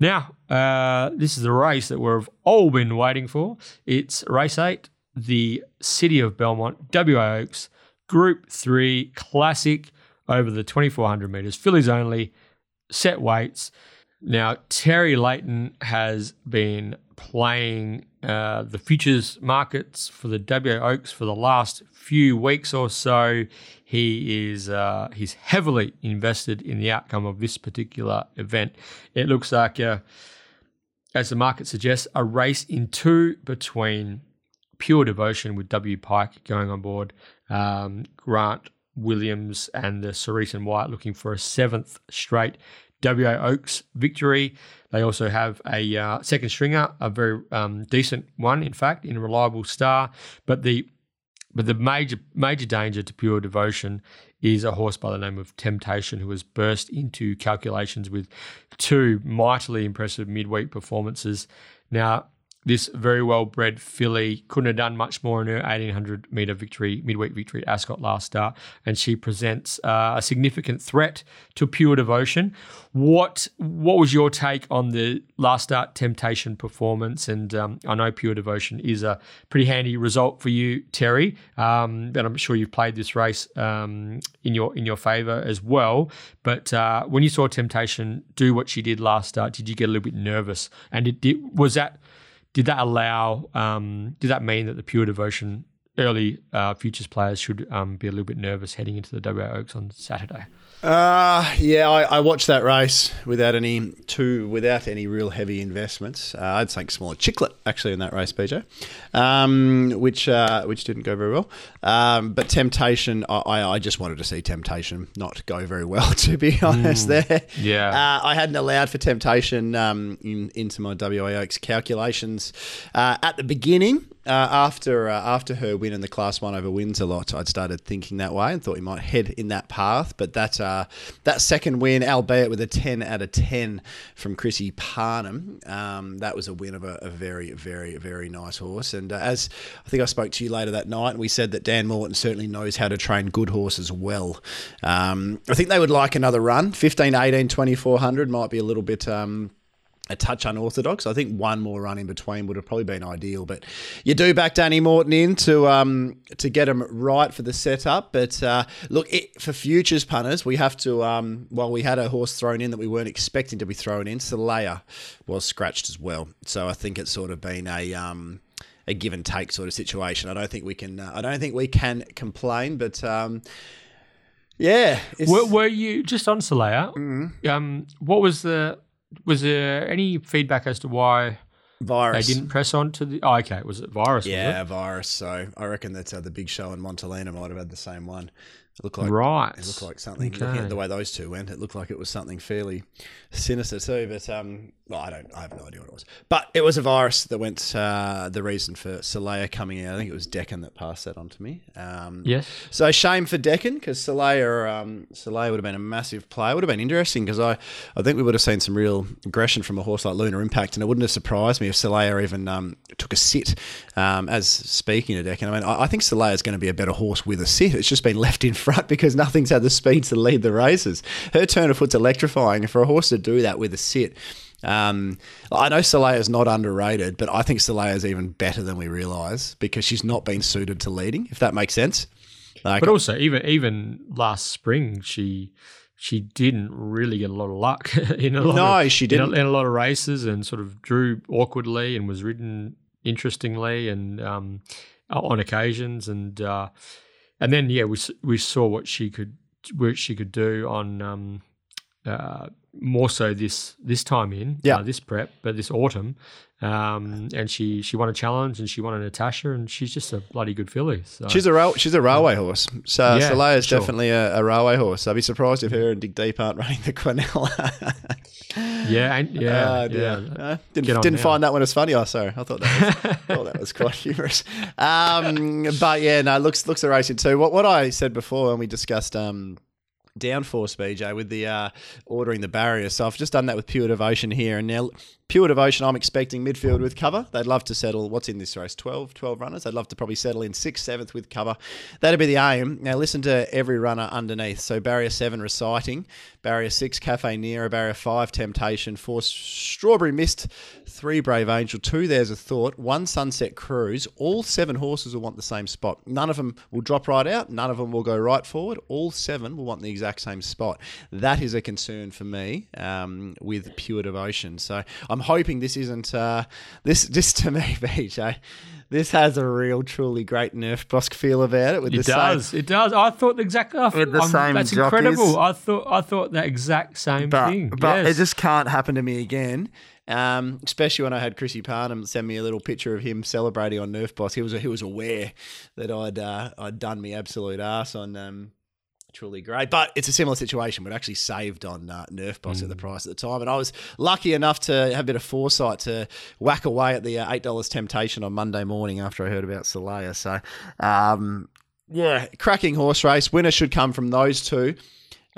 Now, uh, this is the race that we've all been waiting for. It's race eight, the City of Belmont, WA Oaks, Group 3 Classic over the 2400 metres, fillies only, set weights. Now, Terry Leighton has been playing uh, the futures markets for the WA Oaks for the last few weeks or so. He is uh, he's heavily invested in the outcome of this particular event. It looks like, uh, as the market suggests, a race in two between Pure Devotion with W Pike going on board, um, Grant Williams and the Cerise and White looking for a seventh straight WA Oaks victory. They also have a uh, second stringer, a very um, decent one, in fact, in Reliable Star. But the but the major major danger to pure devotion is a horse by the name of Temptacion, who has burst into calculations with two mightily impressive midweek performances. Now, this very well bred filly couldn't have done much more in her 1800 metre victory, midweek victory at Ascot last start, and she presents uh, a significant threat to pure devotion. What what was your take on the last start Temptacion performance? And um, I know pure devotion is a pretty handy result for you, Terry, um, and I'm sure you've played this race um, in your in your favour as well. But uh, when you saw Temptacion do what she did last start, did you get a little bit nervous? And it did, was that did that allow? Um, did that mean that the pure devotion early uh, futures players should um, be a little bit nervous heading into the WA Oaks on Saturday? Uh, yeah, I, I, watched that race without any two without any real heavy investments. Uh, I'd say smaller Chicklet actually in that race, BJ, um, which uh, which didn't go very well. Um, but Temptacion, I, I just wanted to see Temptacion not go very well, <laughs> to be honest. Mm, there, yeah, uh, I hadn't allowed for Temptacion um, in, into my WA Oaks calculations uh, at the beginning. Uh, after uh, after her win in the Class One over wins a lot, I'd started thinking that way and thought we might head in that path. But that uh, that second win, albeit with a ten out of ten from Chrissy Parnham, um, that was a win of a, a very very very nice horse. And uh, as I think I spoke to you later that night, we said that Dan Morton certainly knows how to train good horses well. Um, I think they would like another run. 15, 18, 2400 might be a little bit. Um, a touch unorthodox. I think one more run in between would have probably been ideal, but you do back Danny Morton in to um, to get him right for the setup. But uh, look, it, for futures punters, we have to. Um, well, we had a horse thrown in that we weren't expecting to be thrown in. Celaya was scratched as well, so I think it's sort of been a. Um, a give and take sort of situation. I don't think we can. Uh, I don't think we can complain, but um, yeah. Were, were, you just on Celaya? Mm-hmm. Um, what was the was there any feedback as to why virus they didn't press on to the? Oh, okay, was it virus? Yeah, it? virus. So I reckon that's uh, the big show in Montalina might have had the same one. It looked like right. It looked like something. Okay. Looking at the way those two went, it looked like it was something fairly sinister too. But um, well, I don't. I have no idea what it was. But it was a virus that went. Uh, the reason for Celaya coming out. I think it was Deccan that passed that on to me. Um, yes. So shame for Deccan because Celaya, um, would have been a massive player. Would have been interesting because I, I think we would have seen some real aggression from a horse like Lunar Impact, and it wouldn't have surprised me if Celaya even um, took a sit. Um, as speaking to Deccan, I mean, I, I think Celaya is going to be a better horse with a sit. It's just been left in front because nothing's had the speed to lead the races. Her turn of foot's electrifying, for a horse to do that with a sit. Um, I know is not underrated, but I think is even better than we realise because she's not been suited to leading, if that makes sense. Like, but also, even even last spring, she she didn't really get a lot of luck <laughs> in a lot No, of, she in a- didn't. in a, lot of races and sort of drew awkwardly and was ridden interestingly and um, on occasions and uh, and then yeah we we saw what she could what she could do on um, uh, more so this this time in Yeah. uh, this prep but this autumn um, and she she won a challenge and she won a Natasha and she's just a bloody good filly so. She's a rail, she's a railway horse. So Yeah, Soleil's sure. definitely a, a railway horse. I'd be surprised if her and Dig Deep aren't running the Quinella. <laughs> yeah and yeah Ah, dear. yeah Uh, didn't didn't now. find that one as funny. I sorry, I thought that was, <laughs> thought that was quite humorous. Um, but yeah, no, looks looks a racing too. What what I said before when we discussed um, downforce BJ with the uh, ordering the barrier. So I've just done that with Pure Devotion here, and now Pure Devotion, I'm expecting midfield with cover. They'd love to settle. What's in this race? 12, 12 runners. They'd love to probably settle in sixth, seventh with cover. That'd be the aim. Now listen to every runner underneath. So barrier seven reciting, barrier six Cafe Nero, barrier five Temptacion, four Strawberry Mist, three Brave Angel, two There's a Thought, one Sunset Cruise. All seven horses will want the same spot. None of them will drop right out. None of them will go right forward. All seven will want the exact same spot. That is a concern for me um, with Pure Devotion. So I'm hoping this isn't uh, this. This to me, <laughs> BJ. This has a real, truly great Nerf Bosk feel about it. With It the does. same, It does. I thought exactly. I, With the I'm- same That's jockeys. incredible. I thought. I thought that exact same but, thing. but yes. it just can't happen to me again. Um, especially when I had Chrissy Parnham send me a little picture of him celebrating on Nerf Boss. He was he was aware that I'd uh, I'd done me absolute ass on um, truly great. But it's a similar situation. We'd actually saved on uh, Nerf Boss at the price at the time, and I was lucky enough to have a bit of foresight to whack away at the uh, eight dollars Temptacion on Monday morning after I heard about Soleil. So. Um, yeah, cracking horse race. Winner should come from those two.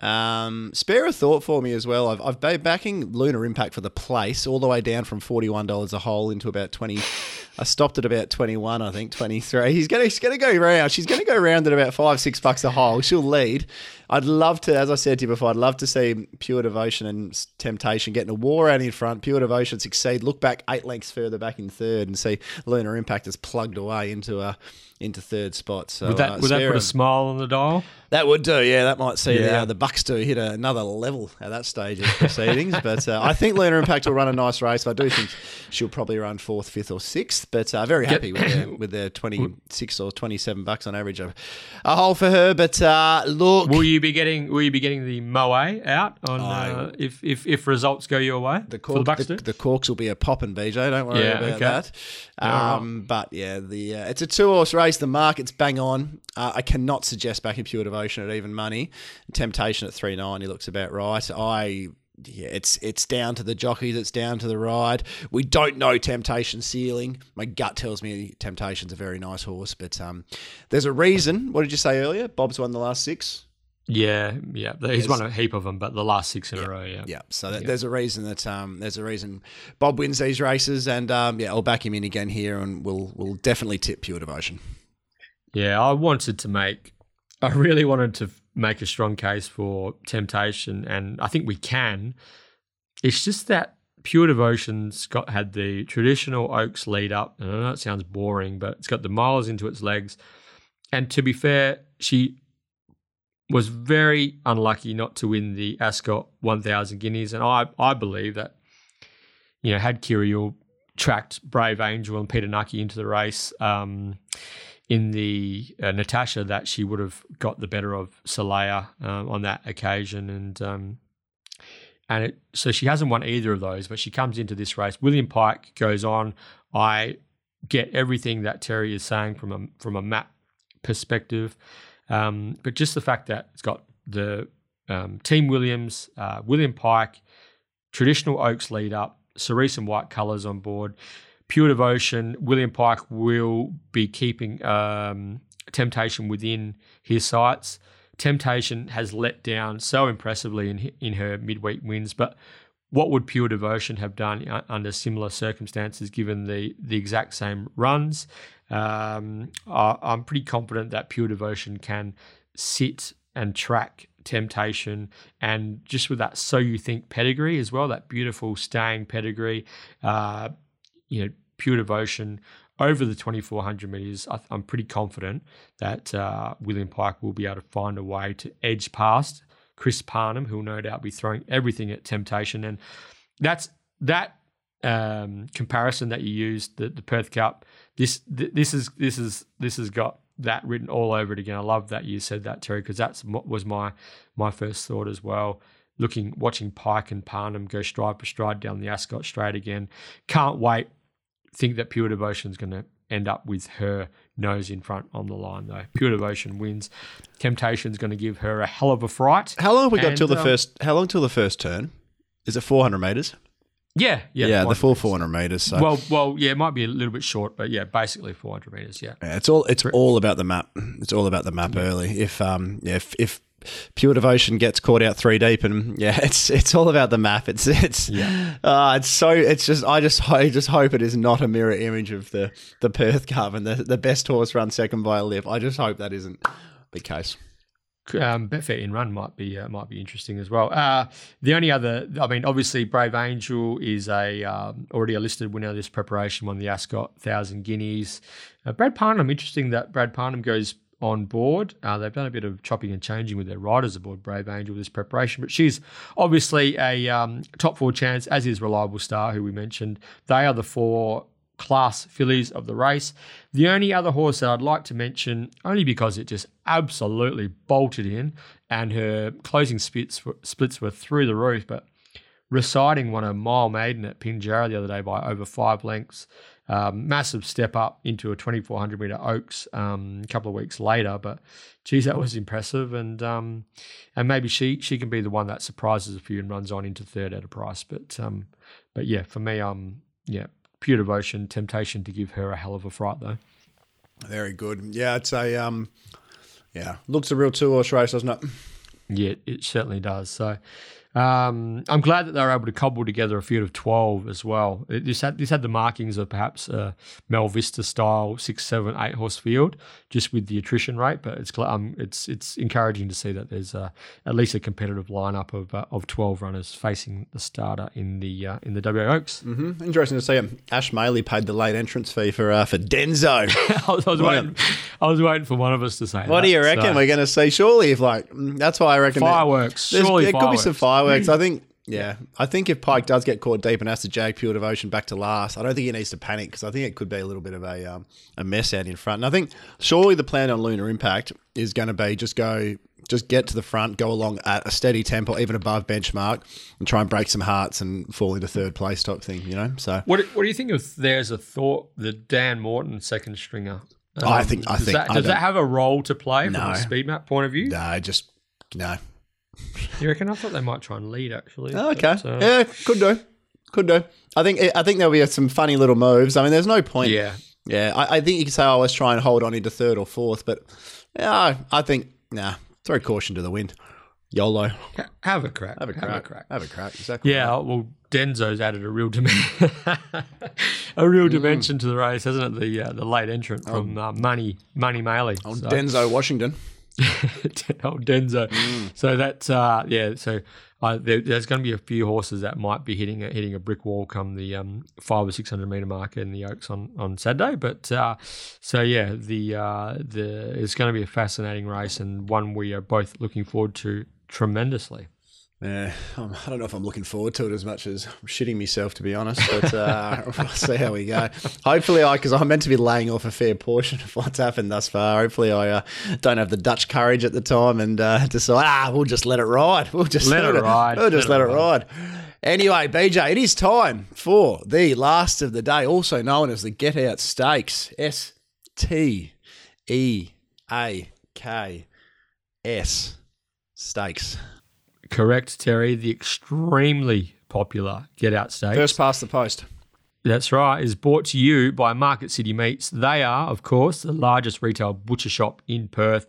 Um, spare a thought for me as well. I've, I've been backing Lunar Impact for the place all the way down from $41 a hole into about 20. I stopped at about 21, I think, 23. He's going to he's gonna go round. She's going to go round at about five, six bucks a hole. She'll lead. I'd love to, as I said to you before, I'd love to see Pure Devotion and Temptacion getting a war out in front. Pure Devotion succeed. Look back eight lengths further back in third and see Lunar Impact has plugged away into a into third spot. So would that uh, would that put a smile on the dial? That would do, yeah. That might see the uh, the Bucks do hit another level at that stage of proceedings. <laughs> but uh, I think Lunar Impact will run a nice race. I do think she'll probably run fourth, fifth, or sixth. But uh, very happy with their, <coughs> with their twenty six or twenty seven bucks on average a, a hole for her. But uh, look, Will you be getting Will you be getting the Moët out on I- uh, if, if if results go your way? the, cork, the, the corks will be a popping, BJ. Don't worry Yeah, about okay. that. Um, But yeah, the uh, it's a two horse race. The market's bang on. Uh, I cannot suggest backing Pure Devotion at even money. Temptacion at three ninety looks about right. I yeah, it's it's down to the jockeys. It's down to the ride. We don't know Temptacion ceiling. My gut tells me Temptacion's a very nice horse, but um, there's a reason. What did you say earlier? Bob's won the last six. Yeah, yeah. He's won a heap of them, but the last six in a row. Yeah. Yeah, so that, there's a reason that um, there's a reason Bob wins these races, and um, yeah, I'll back him in again here, and we'll we'll definitely tip Pure Devotion. Yeah, I wanted to make, I really wanted to make a strong case for Temptacion, and I think we can. It's just that Pure Devotion's got had the traditional Oaks lead up, and I know it sounds boring, but it's got the miles into its legs. And to be fair, she was very unlucky not to win the Ascot 1000 Guineas, and I I believe that, you know, had Kirill tracked Brave Angel and Peter Nucky into the race. Um, in the uh, Natasha that she would have got the better of Celaya um, on that occasion, and um, and it, so she hasn't won either of those. But she comes into this race. William Pike goes on. I get everything that Terry is saying from a from a map perspective, um, but just the fact that it's got the um, Team Williams, uh, William Pike, traditional Oaks lead up, cerise and white colours on board. Pure Devotion, William Pike will be keeping um, Temptacion within his sights. Temptacion has let down so impressively in in her midweek wins, but what would Pure Devotion have done under similar circumstances, given the the exact same runs? Um, I, I'm pretty confident that Pure Devotion can sit and track Temptacion, and just with that So You Think pedigree as well, that beautiful staying pedigree. Uh, you know, pure devotion over the 2400 meters. I, I'm pretty confident that uh, William Pike will be able to find a way to edge past Chris Parnham, who'll no doubt be throwing everything at Temptacion. And that's that um, comparison that you used, the, the Perth Cup. This this is this is this has got that written all over it again. I love that you said that, Terry, because that's what was my my first thought as well. Looking, watching Pike and Parnham go stride for stride down the Ascot Straight again. Can't wait. Think that Pure Devotion is going to end up with her nose in front on the line, though. Pure Devotion wins. Temptacion's going to give her a hell of a fright. How long have we got And, till the um, first? How long till the first turn? Is it 400 meters? Yeah, yeah. Yeah, the full 400 meters. So. Well, well, yeah, it might be a little bit short, but yeah, basically 400 meters. Yeah, Yeah, it's all it's all about the map. It's all about the map early. If um yeah, if if pure devotion gets caught out three deep and yeah, <laughs> it's it's all about the map. It's it's Yeah. uh, it's so it's just I just I just hope it is not a mirror image of the the Perth Cup and the the best horse run second by a lip. I just hope that isn't the case. um, Betfair in run might be uh, might be interesting as well. Uh, the only other, I mean, obviously Brave Angel is a um, already a listed winner of this preparation, won the Ascot Thousand Guineas. Uh, Brad Parnham, interesting that Brad Parnham goes on board. Uh, they've done a bit of chopping and changing with their riders aboard Brave Angel this preparation, but she's obviously a um, top four chance, as is Reliable Star, who we mentioned. They are the four class fillies of the race. The only other horse that I'd like to mention, only because it just absolutely bolted in and her closing splits were, splits were through the roof, but reciting won a mile maiden at Pinjarra the other day by over five lengths. Um, massive step up into a 2400 meter Oaks um, a couple of weeks later, but geez, that was impressive. And um, and maybe she she can be the one that surprises a few and runs on into third at a price. But um, but yeah, for me, um, yeah, pure devotion, Temptacion to give her a hell of a fright though. Very good. Yeah, it's a um yeah, looks a real two horse race, doesn't it? Yeah, it certainly does. So um, I'm glad that they were able to cobble together a field of 12 as well. It, this, had, this had the markings of perhaps a Mel Vista style six, seven, eight horse field, just with the attrition rate. But it's um, it's it's encouraging to see that there's uh, at least a competitive lineup of uh, of 12 runners facing the starter in the uh, in the WA Oaks. Mm-hmm. Interesting to see him. Ash Maley paid the late entrance fee for uh, for Denzo. <laughs> I was, I was waiting. I was waiting for one of us to say. What that. do you reckon So, we're going to see? Surely, if like mm, that's why I reckon fireworks? There's- Surely there could be some fireworks. Fireworks. I think. Yeah, I think if Pike does get caught deep and has to jag Pure Devotion back to last, I don't think he needs to panic because I think it could be a little bit of a um, a mess out in front. And I think surely the plan on Lunar Impact is going to be just go, just get to the front, go along at a steady tempo, even above benchmark, and try and break some hearts and fall into third place type thing. You know, so What What do you think of there's a thought the Dan Morton second stringer? Um, I think- I does think- that, I does that have a role to play from No. a speed map point of view. no, just no. You reckon? I thought they might try and lead actually. Oh, okay. but, uh, yeah, could do. Could do. I think I think there'll be some funny little moves. I mean, there's no point. yeah. Yeah, I, I think you could say, oh, let's try and hold on into third or fourth, but yeah, I think, nah, throw caution to the wind. YOLO. Ha- Have a crack. Have a crack. Have a crack. Exactly. Yeah, well, Denzo's added a real dimension, <laughs> a real Mm. dimension to the race, hasn't it? The uh, the late entrant from uh, Money Money Maley. Oh, So- Denzo Washington. <laughs> old Denzo. Mm. So that's uh, yeah. So uh, there, there's going to be a few horses that might be hitting a, hitting a brick wall come the um, five or six hundred meter mark in the Oaks on, on Saturday. But uh, so yeah, the uh, the it's going to be a fascinating race and one we are both looking forward to tremendously. Yeah, I don't know if I'm looking forward to it as much as I'm shitting myself, to be honest. But uh, <laughs> we'll see how we go. Hopefully, I because I'm meant to be laying off a fair portion of what's happened thus far. Hopefully, I uh, don't have the Dutch courage at the time and uh, decide, ah, we'll just let it ride. We'll just Let it <laughs> ride. We'll just Let let, it it ride. Anyway, BJ, it is time for the last of the day, also known as the Get Out Stakes. S T E A K S Stakes. Correct, Terry. The extremely popular Get Out Stakes. First past the post. That's right, is brought to you by Market City Meats. They are, of course, the largest retail butcher shop in Perth,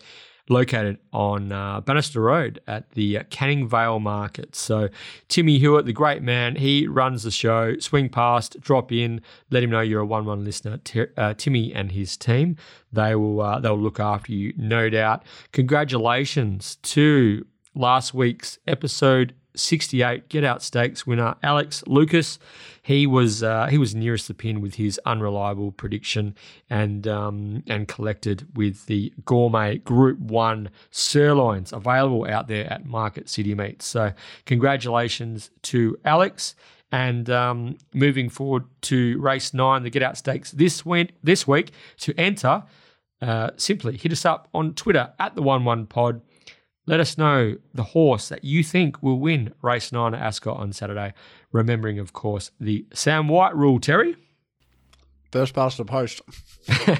located on uh, Bannister Road at the uh, Canning Vale Market. So, Timmy Hewitt, the great man, he runs the show. Swing past, drop in, let him know you're a one-one listener. Ti- uh, Timmy and his team, they will uh, they'll look after you, no doubt. Congratulations to last week's episode 68 get out stakes winner Alex Lucas. He was uh, he was nearest the pin with his unreliable prediction and um, and collected with the gourmet Group One sirloins available out there at Market City Meats. So congratulations to Alex. And um, moving forward to race nine, the Get Out Stakes this went this week to enter. Uh, simply hit us up on Twitter at the One One Pod. Let us know the horse that you think will win race nine at Ascot on Saturday. Remembering, of course, the Sam White rule, Terry. First past the post. <laughs>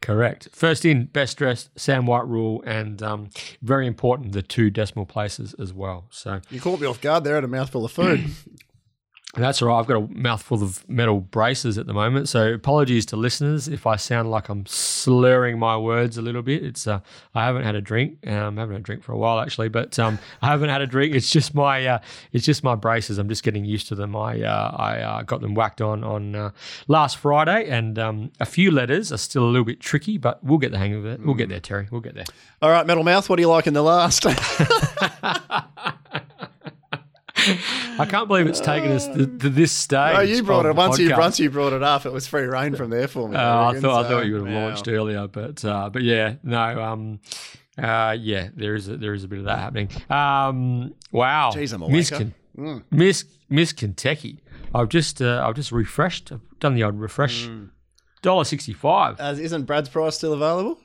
Correct. First in, best dressed, Sam White rule, and um, very important, the two decimal places as well. So You caught me off guard there at a mouthful of food. <clears throat> That's all right. I've got a mouthful of metal braces at the moment, so apologies to listeners if I sound like I'm slurring my words a little bit. It's uh, I haven't had a drink. Um, I haven't had a drink for a while actually, but um, I haven't had a drink. It's just my uh, it's just my braces. I'm just getting used to them. I uh, I uh, got them whacked on on uh, last Friday, and um, a few letters are still a little bit tricky, but we'll get the hang of it. We'll get there, Terry. We'll get there. All right, Metal Mouth, what do you like in the last? <laughs> <laughs> <laughs> I can't believe it's taken us to, to this stage. oh, you brought it. Once you, once you brought it up, it was free reign from there for me. Uh, I reckon, thought I thought you would have wow. launched earlier, but uh, but yeah, no, um, uh, yeah, there is a, there is a bit of that happening. Um, wow, Jeez, I'm a Miss. Ken- Miss Miss Kentucky. I've just uh, I've just refreshed. I've done the old refresh. Dollar sixty five. Uh, isn't Brad's price still available?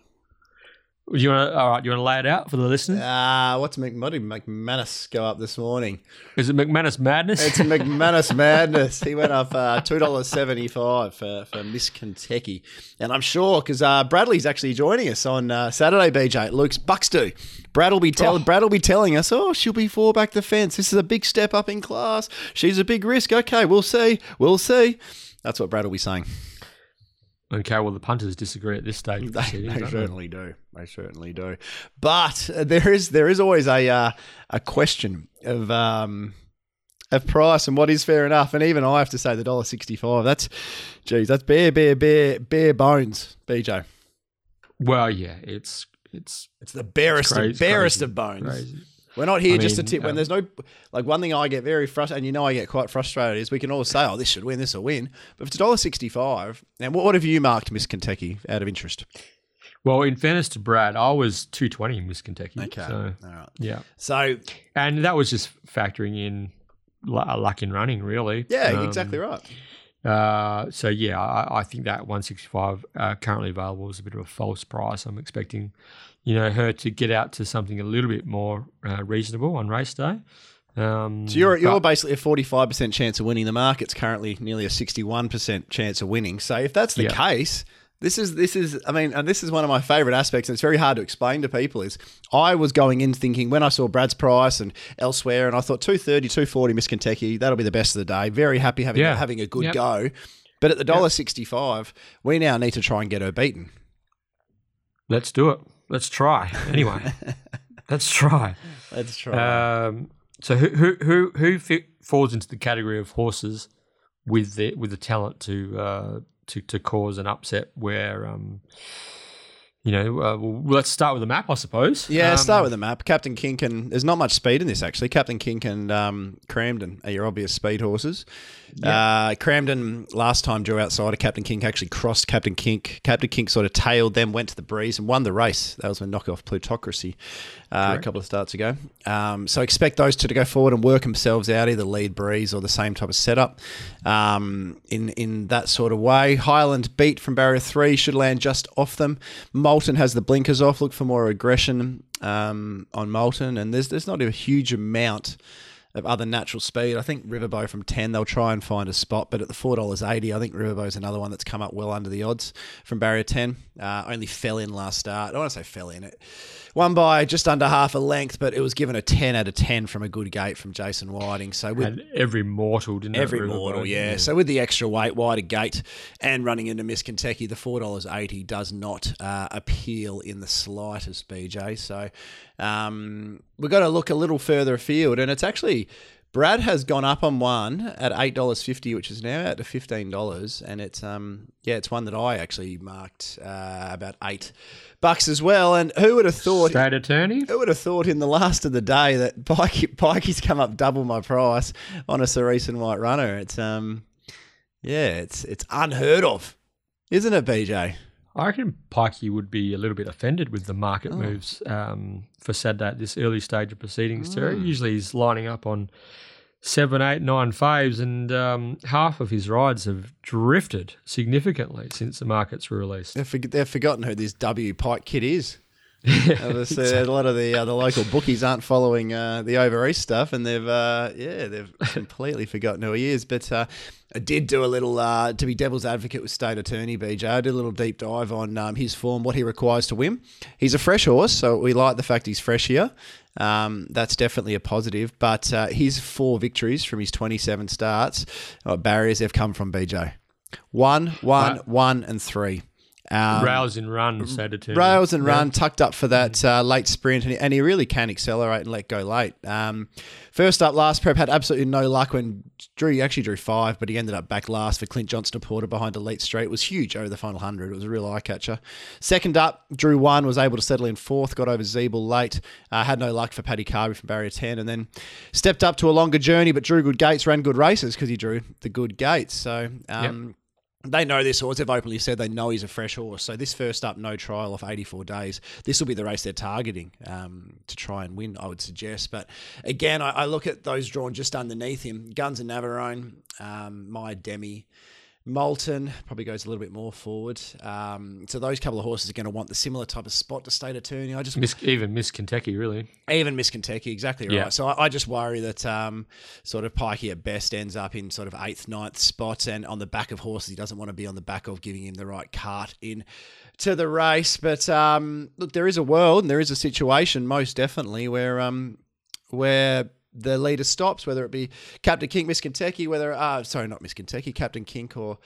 Do you want to? All right, you want to lay it out for the listeners? Ah, what's Mc, what did McManus go up this morning? Is it McManus Madness? It's McManus <laughs> madness. He went up uh, two dollars seventy five for for Miss Kentucky, and I'm sure because uh, Bradley's actually joining us on uh, Saturday. BJ Luke's Buxton. Brad will be telling Brad will be telling us, oh, she'll be four back the fence. This is a big step up in class. She's a big risk. Okay, we'll see. We'll see. That's what Brad will be saying. Okay, well the punters disagree at this <laughs> stage. of the They, they certainly do. They certainly do. But uh, there is there is always a uh, a question of um, of price and what is fair enough. And even I have to say the dollar sixty five. That's geez, that's bare bare bare bare bones, BJ. Well, yeah, it's it's It's the barest crazy- of barest crazy, of bones. crazy. We're not here I just to mean, tip when um, there's no like one thing I get very frustrated, and you know I get quite frustrated is we can all say, "Oh, this should win, this will win," but if it's dollar sixty five, and what, what have you marked, Miss Kentucky, out of interest? Well, in fairness to Brad, I was two twenty in Miss Kentucky. So all right. yeah. So And that was just factoring in luck in running, really. yeah, Um, exactly right. Uh, so yeah, I, I think that 165 uh, currently available is a bit of a false price. I'm expecting, you know, her to get out to something a little bit more uh, reasonable on race day. Um, So you're you're basically a forty five percent chance of winning. The market's currently nearly a sixty one percent chance of winning. So if that's the Yeah. case, this is this is I mean, and this is one of my favorite aspects, and it's very hard to explain to people. Is I was going in thinking when I saw Brad's price and elsewhere, and I thought 230, 240 Miss Kentucky, that'll be the best of the day. Very happy having Yeah. having a good Yep. go. But at the dollar sixty five, we now need to try and get her beaten. let's do it. Let's try. Anyway, <laughs> let's try. Let's try. Um, so who who who who fit, falls into the category of horses with the with the talent to uh, to to cause an upset where um, you know uh, well, let's start with the map, I suppose. Yeah, Um, start with the map. Captain Kink and there's not much speed in this actually. Captain Kink and um, Cramden are your obvious speed horses. Uh, Cramden last time drew outside of Captain Kink actually crossed Captain Kink. Captain Kink sort of tailed them, went to the breeze and won the race. That was a knockoff plutocracy uh, a couple of starts ago. Um, so expect those two to go forward and work themselves out, either lead breeze or the same type of setup um, in in that sort of way. Highland beat from barrier three should land just off them. Moulton has the blinkers off. Look for more aggression um, on Moulton, and there's there's not a huge amount of other natural speed. I think Riverbow from ten they'll try and find a spot, but at the four dollars eighty, I think Riverbow's another one that's come up well under the odds from barrier ten. Uh, only fell in last start. I want to say fell in it. Won by just under half a length, but it was given a 10 out of 10 from a good gate from Jason Whiting. So with And every mortal didn't it, Every Riverboat? mortal, yeah. So with the extra weight, wider gate, and running into Miss Kentucky, the four dollars eighty does not uh, appeal in the slightest, BJ. So um, we've got to look a little further afield, and it's actually Brad has gone up on one at eight dollars fifty, which is now out to fifteen dollars, and it's um yeah, it's one that I actually marked uh, about eight bucks as well. And who would have thought? State attorney. Who would have thought in the last of the day that <laughs> Pikey, Pikey's come up double my price on a Cerise and White Runner? It's um yeah, it's it's unheard of, isn't it, BJ? I reckon Pikey would be a little bit offended with the market oh. moves um, for Saturday at this early stage of proceedings, Terry. Mm. Usually he's lining up on seven, eight, nine faves, and um, half of his rides have drifted significantly since the markets were released. They've forgotten who this W Pike kid is. <laughs> a lot of the uh, the local bookies aren't following uh, the over east stuff, and they've uh, yeah they've <laughs> completely forgotten who he is. But uh, I did do a little uh, to be devil's advocate with state attorney BJ. I did a little deep dive on um, his form, what he requires to win. He's a fresh horse, so we like the fact he's fresh here. Um, that's definitely a positive. But uh, his four victories from his 27 starts, barriers have come from BJ. One, one, one, and three. Um, rails and run, so to. Rails and run, tucked up for that uh, late sprint, and he, and he, really can accelerate and let go late. Um, first up, last prep had absolutely no luck when Drew actually drew five, but he ended up back last for Clint Johnston Porter behind Elite Street. It was huge over the final hundred. It was a real eye catcher. Second up, Drew one was able to settle in fourth, got over Zeeble late, uh, had no luck for Paddy Carbery from barrier ten, and then stepped up to a longer journey, but drew good gates, ran good races because he drew the good gates. So. Um, yep they know this horse. They've openly said they know he's a fresh horse. So this first up, no trial off 84 days. This will be the race they're targeting um, to try and win. I would suggest. But again, I, I, look at those drawn just underneath him: Guns and Navarone, um, My Demi. Moulton probably goes a little bit more forward. Um, so those couple of horses are going to want the similar type of spot to state attorney. I just miss, even Miss Kentucky, really. Even Miss Kentucky, exactly right. Yeah. So I, I, just worry that um, sort of Pikey at best ends up in sort of eighth, ninth spots, and on the back of horses he doesn't want to be on the back of, giving him the right cart in to the race. But um, look, there is a world and there is a situation, most definitely, where um, where the leader stops, whether it be Captain Kink, Miss Kentucky, whether uh, sorry, not Miss Kentucky, Captain Kink or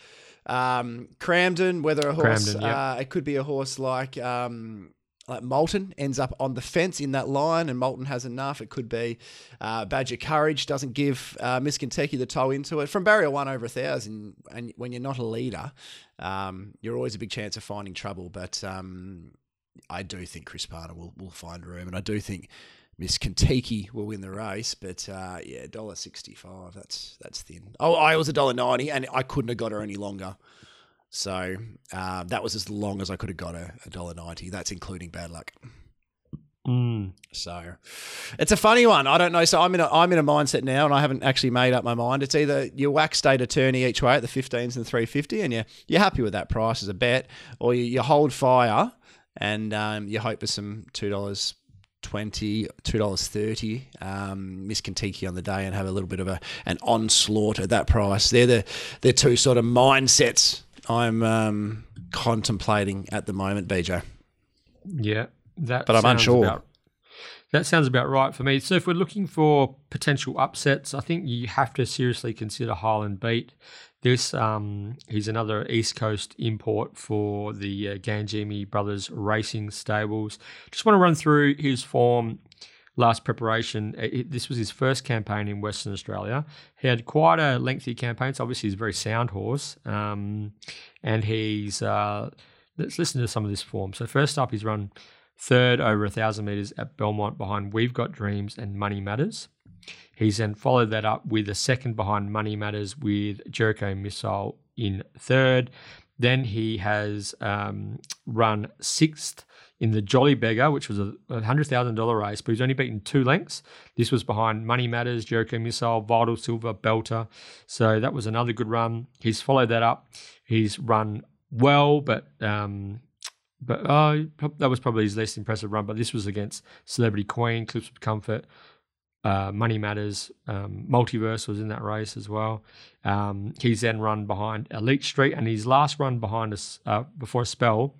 um, Cramden, whether a horse, Cramden, yep. uh, it could be a horse like um, like Moulton ends up on the fence in that line, and Moulton has enough. It could be uh, Badger Courage doesn't give uh, Miss Kentucky the toe into it from barrier one over a thousand, and when you're not a leader, um, you're always a big chance of finding trouble. But um, I do think Chris Parnham will will find room, and I do think Miss Kentucky will win the race, but uh, yeah, dollar sixty five. That's that's thin. Oh, I was a dollar ninety, and I couldn't have got her any longer. So uh, that was as long as I could have got her a dollar ninety. That's including bad luck. Mm. So it's a funny one. I don't know. So I'm in a I'm in a mindset now, and I haven't actually made up my mind. It's either you whack state attorney each way at the 15s and 350, and you you're happy with that price as a bet, or you, you hold fire and um, you hope for some two dollars twenty, two dollars thirty. Um, Miss Kentucky on the day and have a little bit of a an onslaught at that price. They're the they're two sort of mindsets I'm um, contemplating at the moment, BJ. Yeah, that. But I'm unsure. About, that sounds about right for me. So if we're looking for potential upsets, I think you have to seriously consider Highland Beat. This um, he's another East Coast import for the uh, Brothers Racing Stables. Just want to run through his form last preparation. It, this was his first campaign in Western Australia. He had quite a lengthy campaign. So obviously, he's a very sound horse, um, and he's. Uh, let's listen to some of this form. So first up, he's run third over a thousand meters at Belmont behind We've Got Dreams and Money Matters. He's then followed that up with a second behind Money Matters with Jericho Missile in third. Then he has um, run sixth in the Jolly Beggar, which was a $100,000 race, but he's only beaten two lengths. This was behind Money Matters, Jericho Missile, Vital Silver, Belter. So that was another good run. He's followed that up. He's run well, but um, but uh, that was probably his least impressive run. But this was against Celebrity Queen, Clips of Comfort, uh, Money Matters, um, Multiverse was in that race as well. Um, he's then run behind Elite Street, and his last run behind us uh, before a spell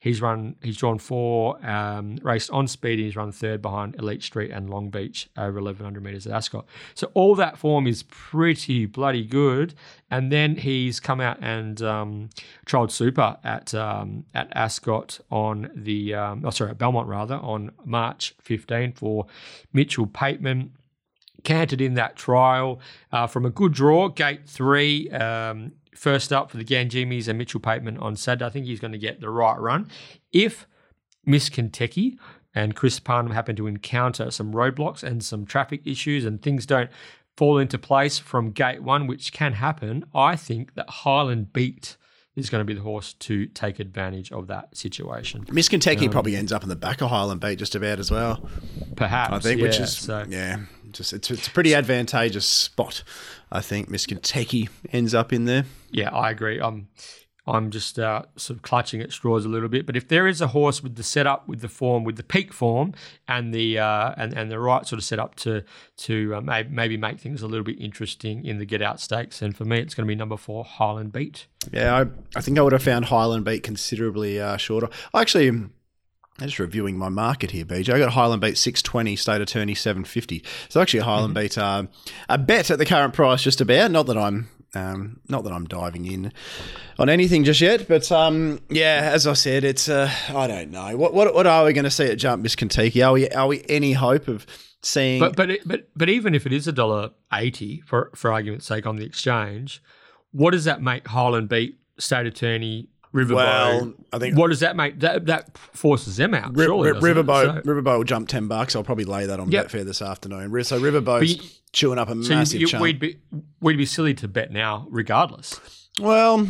He's run. He's drawn four, um, raced on speed. And he's run third behind Elite Street and Long Beach over 1100 meters at Ascot. So all that form is pretty bloody good. And then he's come out and um, trialled Super at um, at Ascot on the um, oh sorry at Belmont rather on March 15 for Mitchell Pateman cantered in that trial uh, from a good draw, gate three. Um, first up for the Ganjimis and Mitchell Pateman on Saturday. I think he's going to get the right run. If Miss Kentucky and Chris Parnham happen to encounter some roadblocks and some traffic issues and things don't fall into place from gate one, which can happen, I think that Highland Beat is going to be the horse to take advantage of that situation. Miss Kentucky um, probably ends up in the back of Highland Beat just about as well. Perhaps, I think, yeah, which is so. yeah, just it's, it's a pretty advantageous spot. I think Miss Kentucky ends up in there. Yeah, I agree. Um, I'm just uh, sort of clutching at straws a little bit. But if there is a horse with the setup, with the form, with the peak form, and the uh, and and the right sort of setup to to uh, maybe, maybe make things a little bit interesting in the get out stakes, and for me, it's going to be number four Highland Beat. Yeah, I, I think I would have found Highland Beat considerably uh, shorter. I actually. I'm just reviewing my market here, BJ. I got Highland Beat 620, State Attorney 750. So actually, Highland mm-hmm. Beat uh, a bet at the current price, just about. Not that I'm um, not that I'm diving in on anything just yet, but um, yeah, as I said, it's uh, I don't know what what, what are we going to see at Jump Miss Kentucky? Are we are we any hope of seeing? But but but but even if it is a dollar eighty for for argument's sake on the exchange, what does that make Highland beat State Attorney Riverboat. Well, I think what does that make? That that forces them out. R- surely, R- Riverboat, so, Riverboat will jump ten bucks. I'll probably lay that on yep. Betfair this afternoon. So Riverboat's you, chewing up a so massive you, chunk. We'd be we'd be silly to bet now, regardless. Well,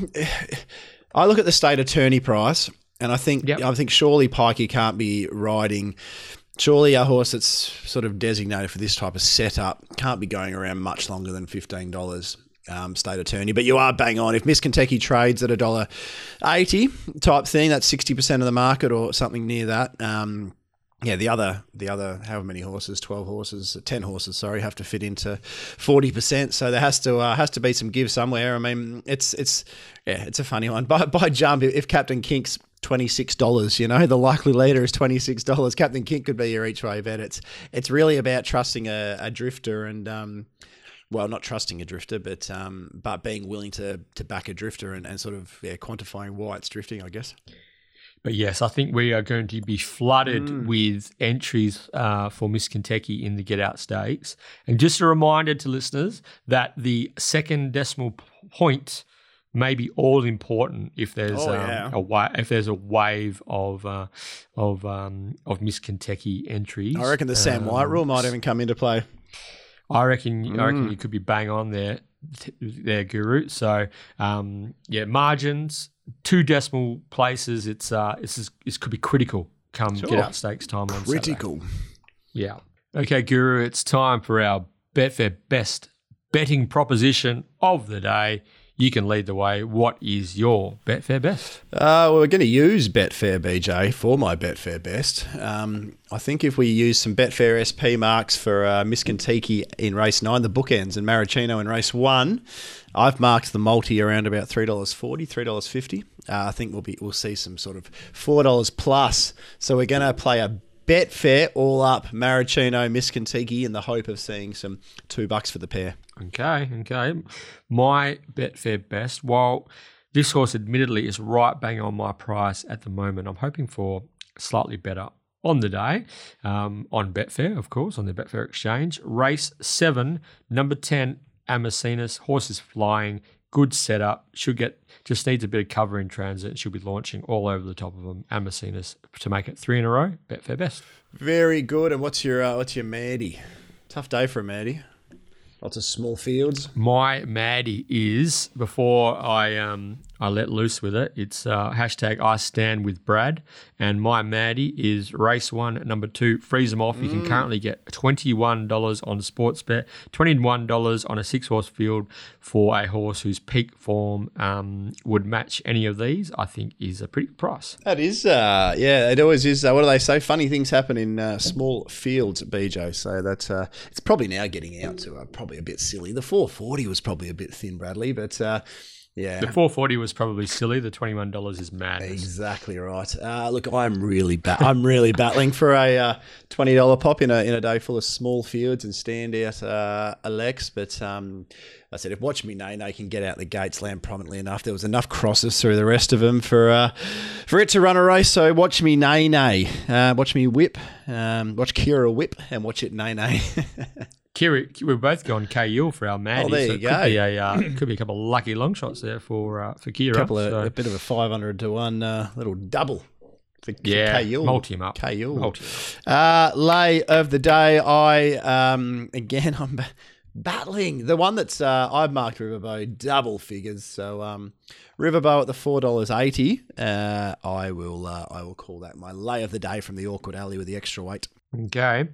I look at the state attorney price, and I think yep. I think surely Pikey can't be riding. Surely a horse that's sort of designated for this type of setup can't be going around much longer than fifteen dollars um, state attorney. But you are bang on. If Miss Kentucky trades at a dollar eighty type thing, that's sixty percent of the market or something near that. Um, yeah, the other the other however many horses, twelve horses, ten horses, sorry, have to fit into forty percent. So there has to uh, has to be some give somewhere. I mean, it's it's yeah, it's a funny one. <laughs> By by jump, if Captain Kink's twenty six dollars, you know, the likely leader is twenty six dollars. Captain Kink could be your each way bet. It's it's really about trusting a, a drifter and um, well, not trusting a drifter, but um, but being willing to to back a drifter and, and sort of yeah, quantifying why it's drifting, I guess. But yes, I think we are going to be flooded mm. with entries uh, for Miss Kentucky in the Get Out Stakes. And just a reminder to listeners that the second decimal point may be all important if there's oh, um, yeah. a wa- if there's a wave of uh, of um, of Miss Kentucky entries. I reckon the Sam White rule might um, even come into play. I reckon. Mm. I reckon you could be bang on there, there, Guru. So, um, yeah, margins, two decimal places. It's uh, it's this could be critical. Come sure. get out stakes time on critical. Yeah. Okay, Guru. It's time for our Betfair best betting proposition of the day you can lead the way. What is your Betfair best? Uh, well, we're going to use Betfair BJ for my Betfair best. Um, I think if we use some Betfair SP marks for uh, Miss Kentucky in race nine, the bookends, and Maricino in race one, I've marked the multi around about three dollars forty, three dollars fifty. Uh, I think we'll be we'll see some sort of four dollars plus. So we're going to play a Betfair all up Maricino Miss Kentucky in the hope of seeing some two bucks for the pair. Okay, okay. My Betfair best, while this horse admittedly is right bang on my price at the moment, I'm hoping for slightly better on the day um, on Betfair, of course, on the Betfair exchange. Race seven, number 10, Amazinas. Horse is flying, good setup. Should get, just needs a bit of cover in transit. She'll be launching all over the top of them. Amazinas to make it three in a row. Betfair best. Very good. And what's your, uh, what's your Maddie? Tough day for Maddie. Lots of small fields. My Maddie is before I um I let loose with it. It's uh, hashtag I stand with Brad, and my Maddie is race one, number two. Freeze them off. You can mm. currently get twenty one dollars on Sportsbet, twenty one dollars on a six horse field for a horse whose peak form um, would match any of these. I think is a pretty good price. That is, uh, yeah, it always is. Uh, what do they say? Funny things happen in uh, small fields, BJ. So that's uh, it's probably now getting out to uh, probably a bit silly. The four forty was probably a bit thin, Bradley, but. Yeah. The 440 was probably silly. The $21 is mad. Exactly right. Uh, look, I'm really ba- I'm really battling for a uh, $20 pop in a in a day full of small fields and standout uh, Alex, but um, I said if Watch Me Nay Nay can get out the gates land prominently enough, there was enough crosses through the rest of them for uh, for it to run a race. So Watch Me Nay Nay, uh, watch me whip, um, watch Kira whip, and watch it Nay Nay. <laughs> Kiri, we're both gone KU for our Maddie. Oh, there so you go. Could be a uh, could be a couple of lucky long shots there for uh, for Kira. couple of so, a bit of a five hundred to one uh, little double. For, yeah, for KU. multi 'em up. KU. Multi. Uh, lay of the day. I um <laughs> again I'm ba- battling the one that's uh, I've marked Riverbow double figures. So um Riverbow at the four dollars eighty. Uh, I will uh, I will call that my lay of the day from the awkward alley with the extra weight. Okay,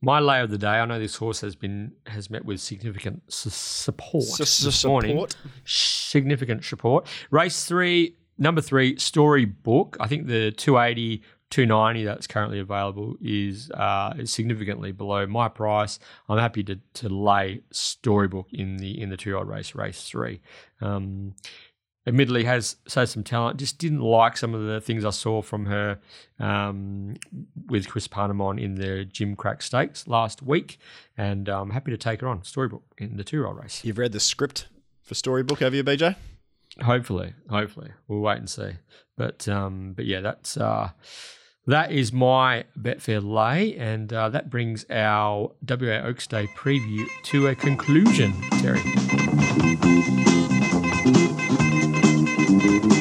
my lay of the day. I know this horse has been has met with significant su- support this morning. Significant support. Race three, number three, Storybook. I think the 280, 290 that's currently available is uh, is significantly below my price. I'm happy to to lay Storybook in the in the two old race, race three. Um, admittedly has shows some talent. Just didn't like some of the things I saw from her um, with Chris Parnham in the Gimcrack Stakes last week, and I'm happy to take her on Storybook in the two year old race. You've read the script for Storybook, have you, BJ? Hopefully, hopefully, we'll wait and see. But um, but yeah, that's uh, that is my Betfair lay, and uh, that brings our WA Oaks Day preview to a conclusion. Terry. Thank you.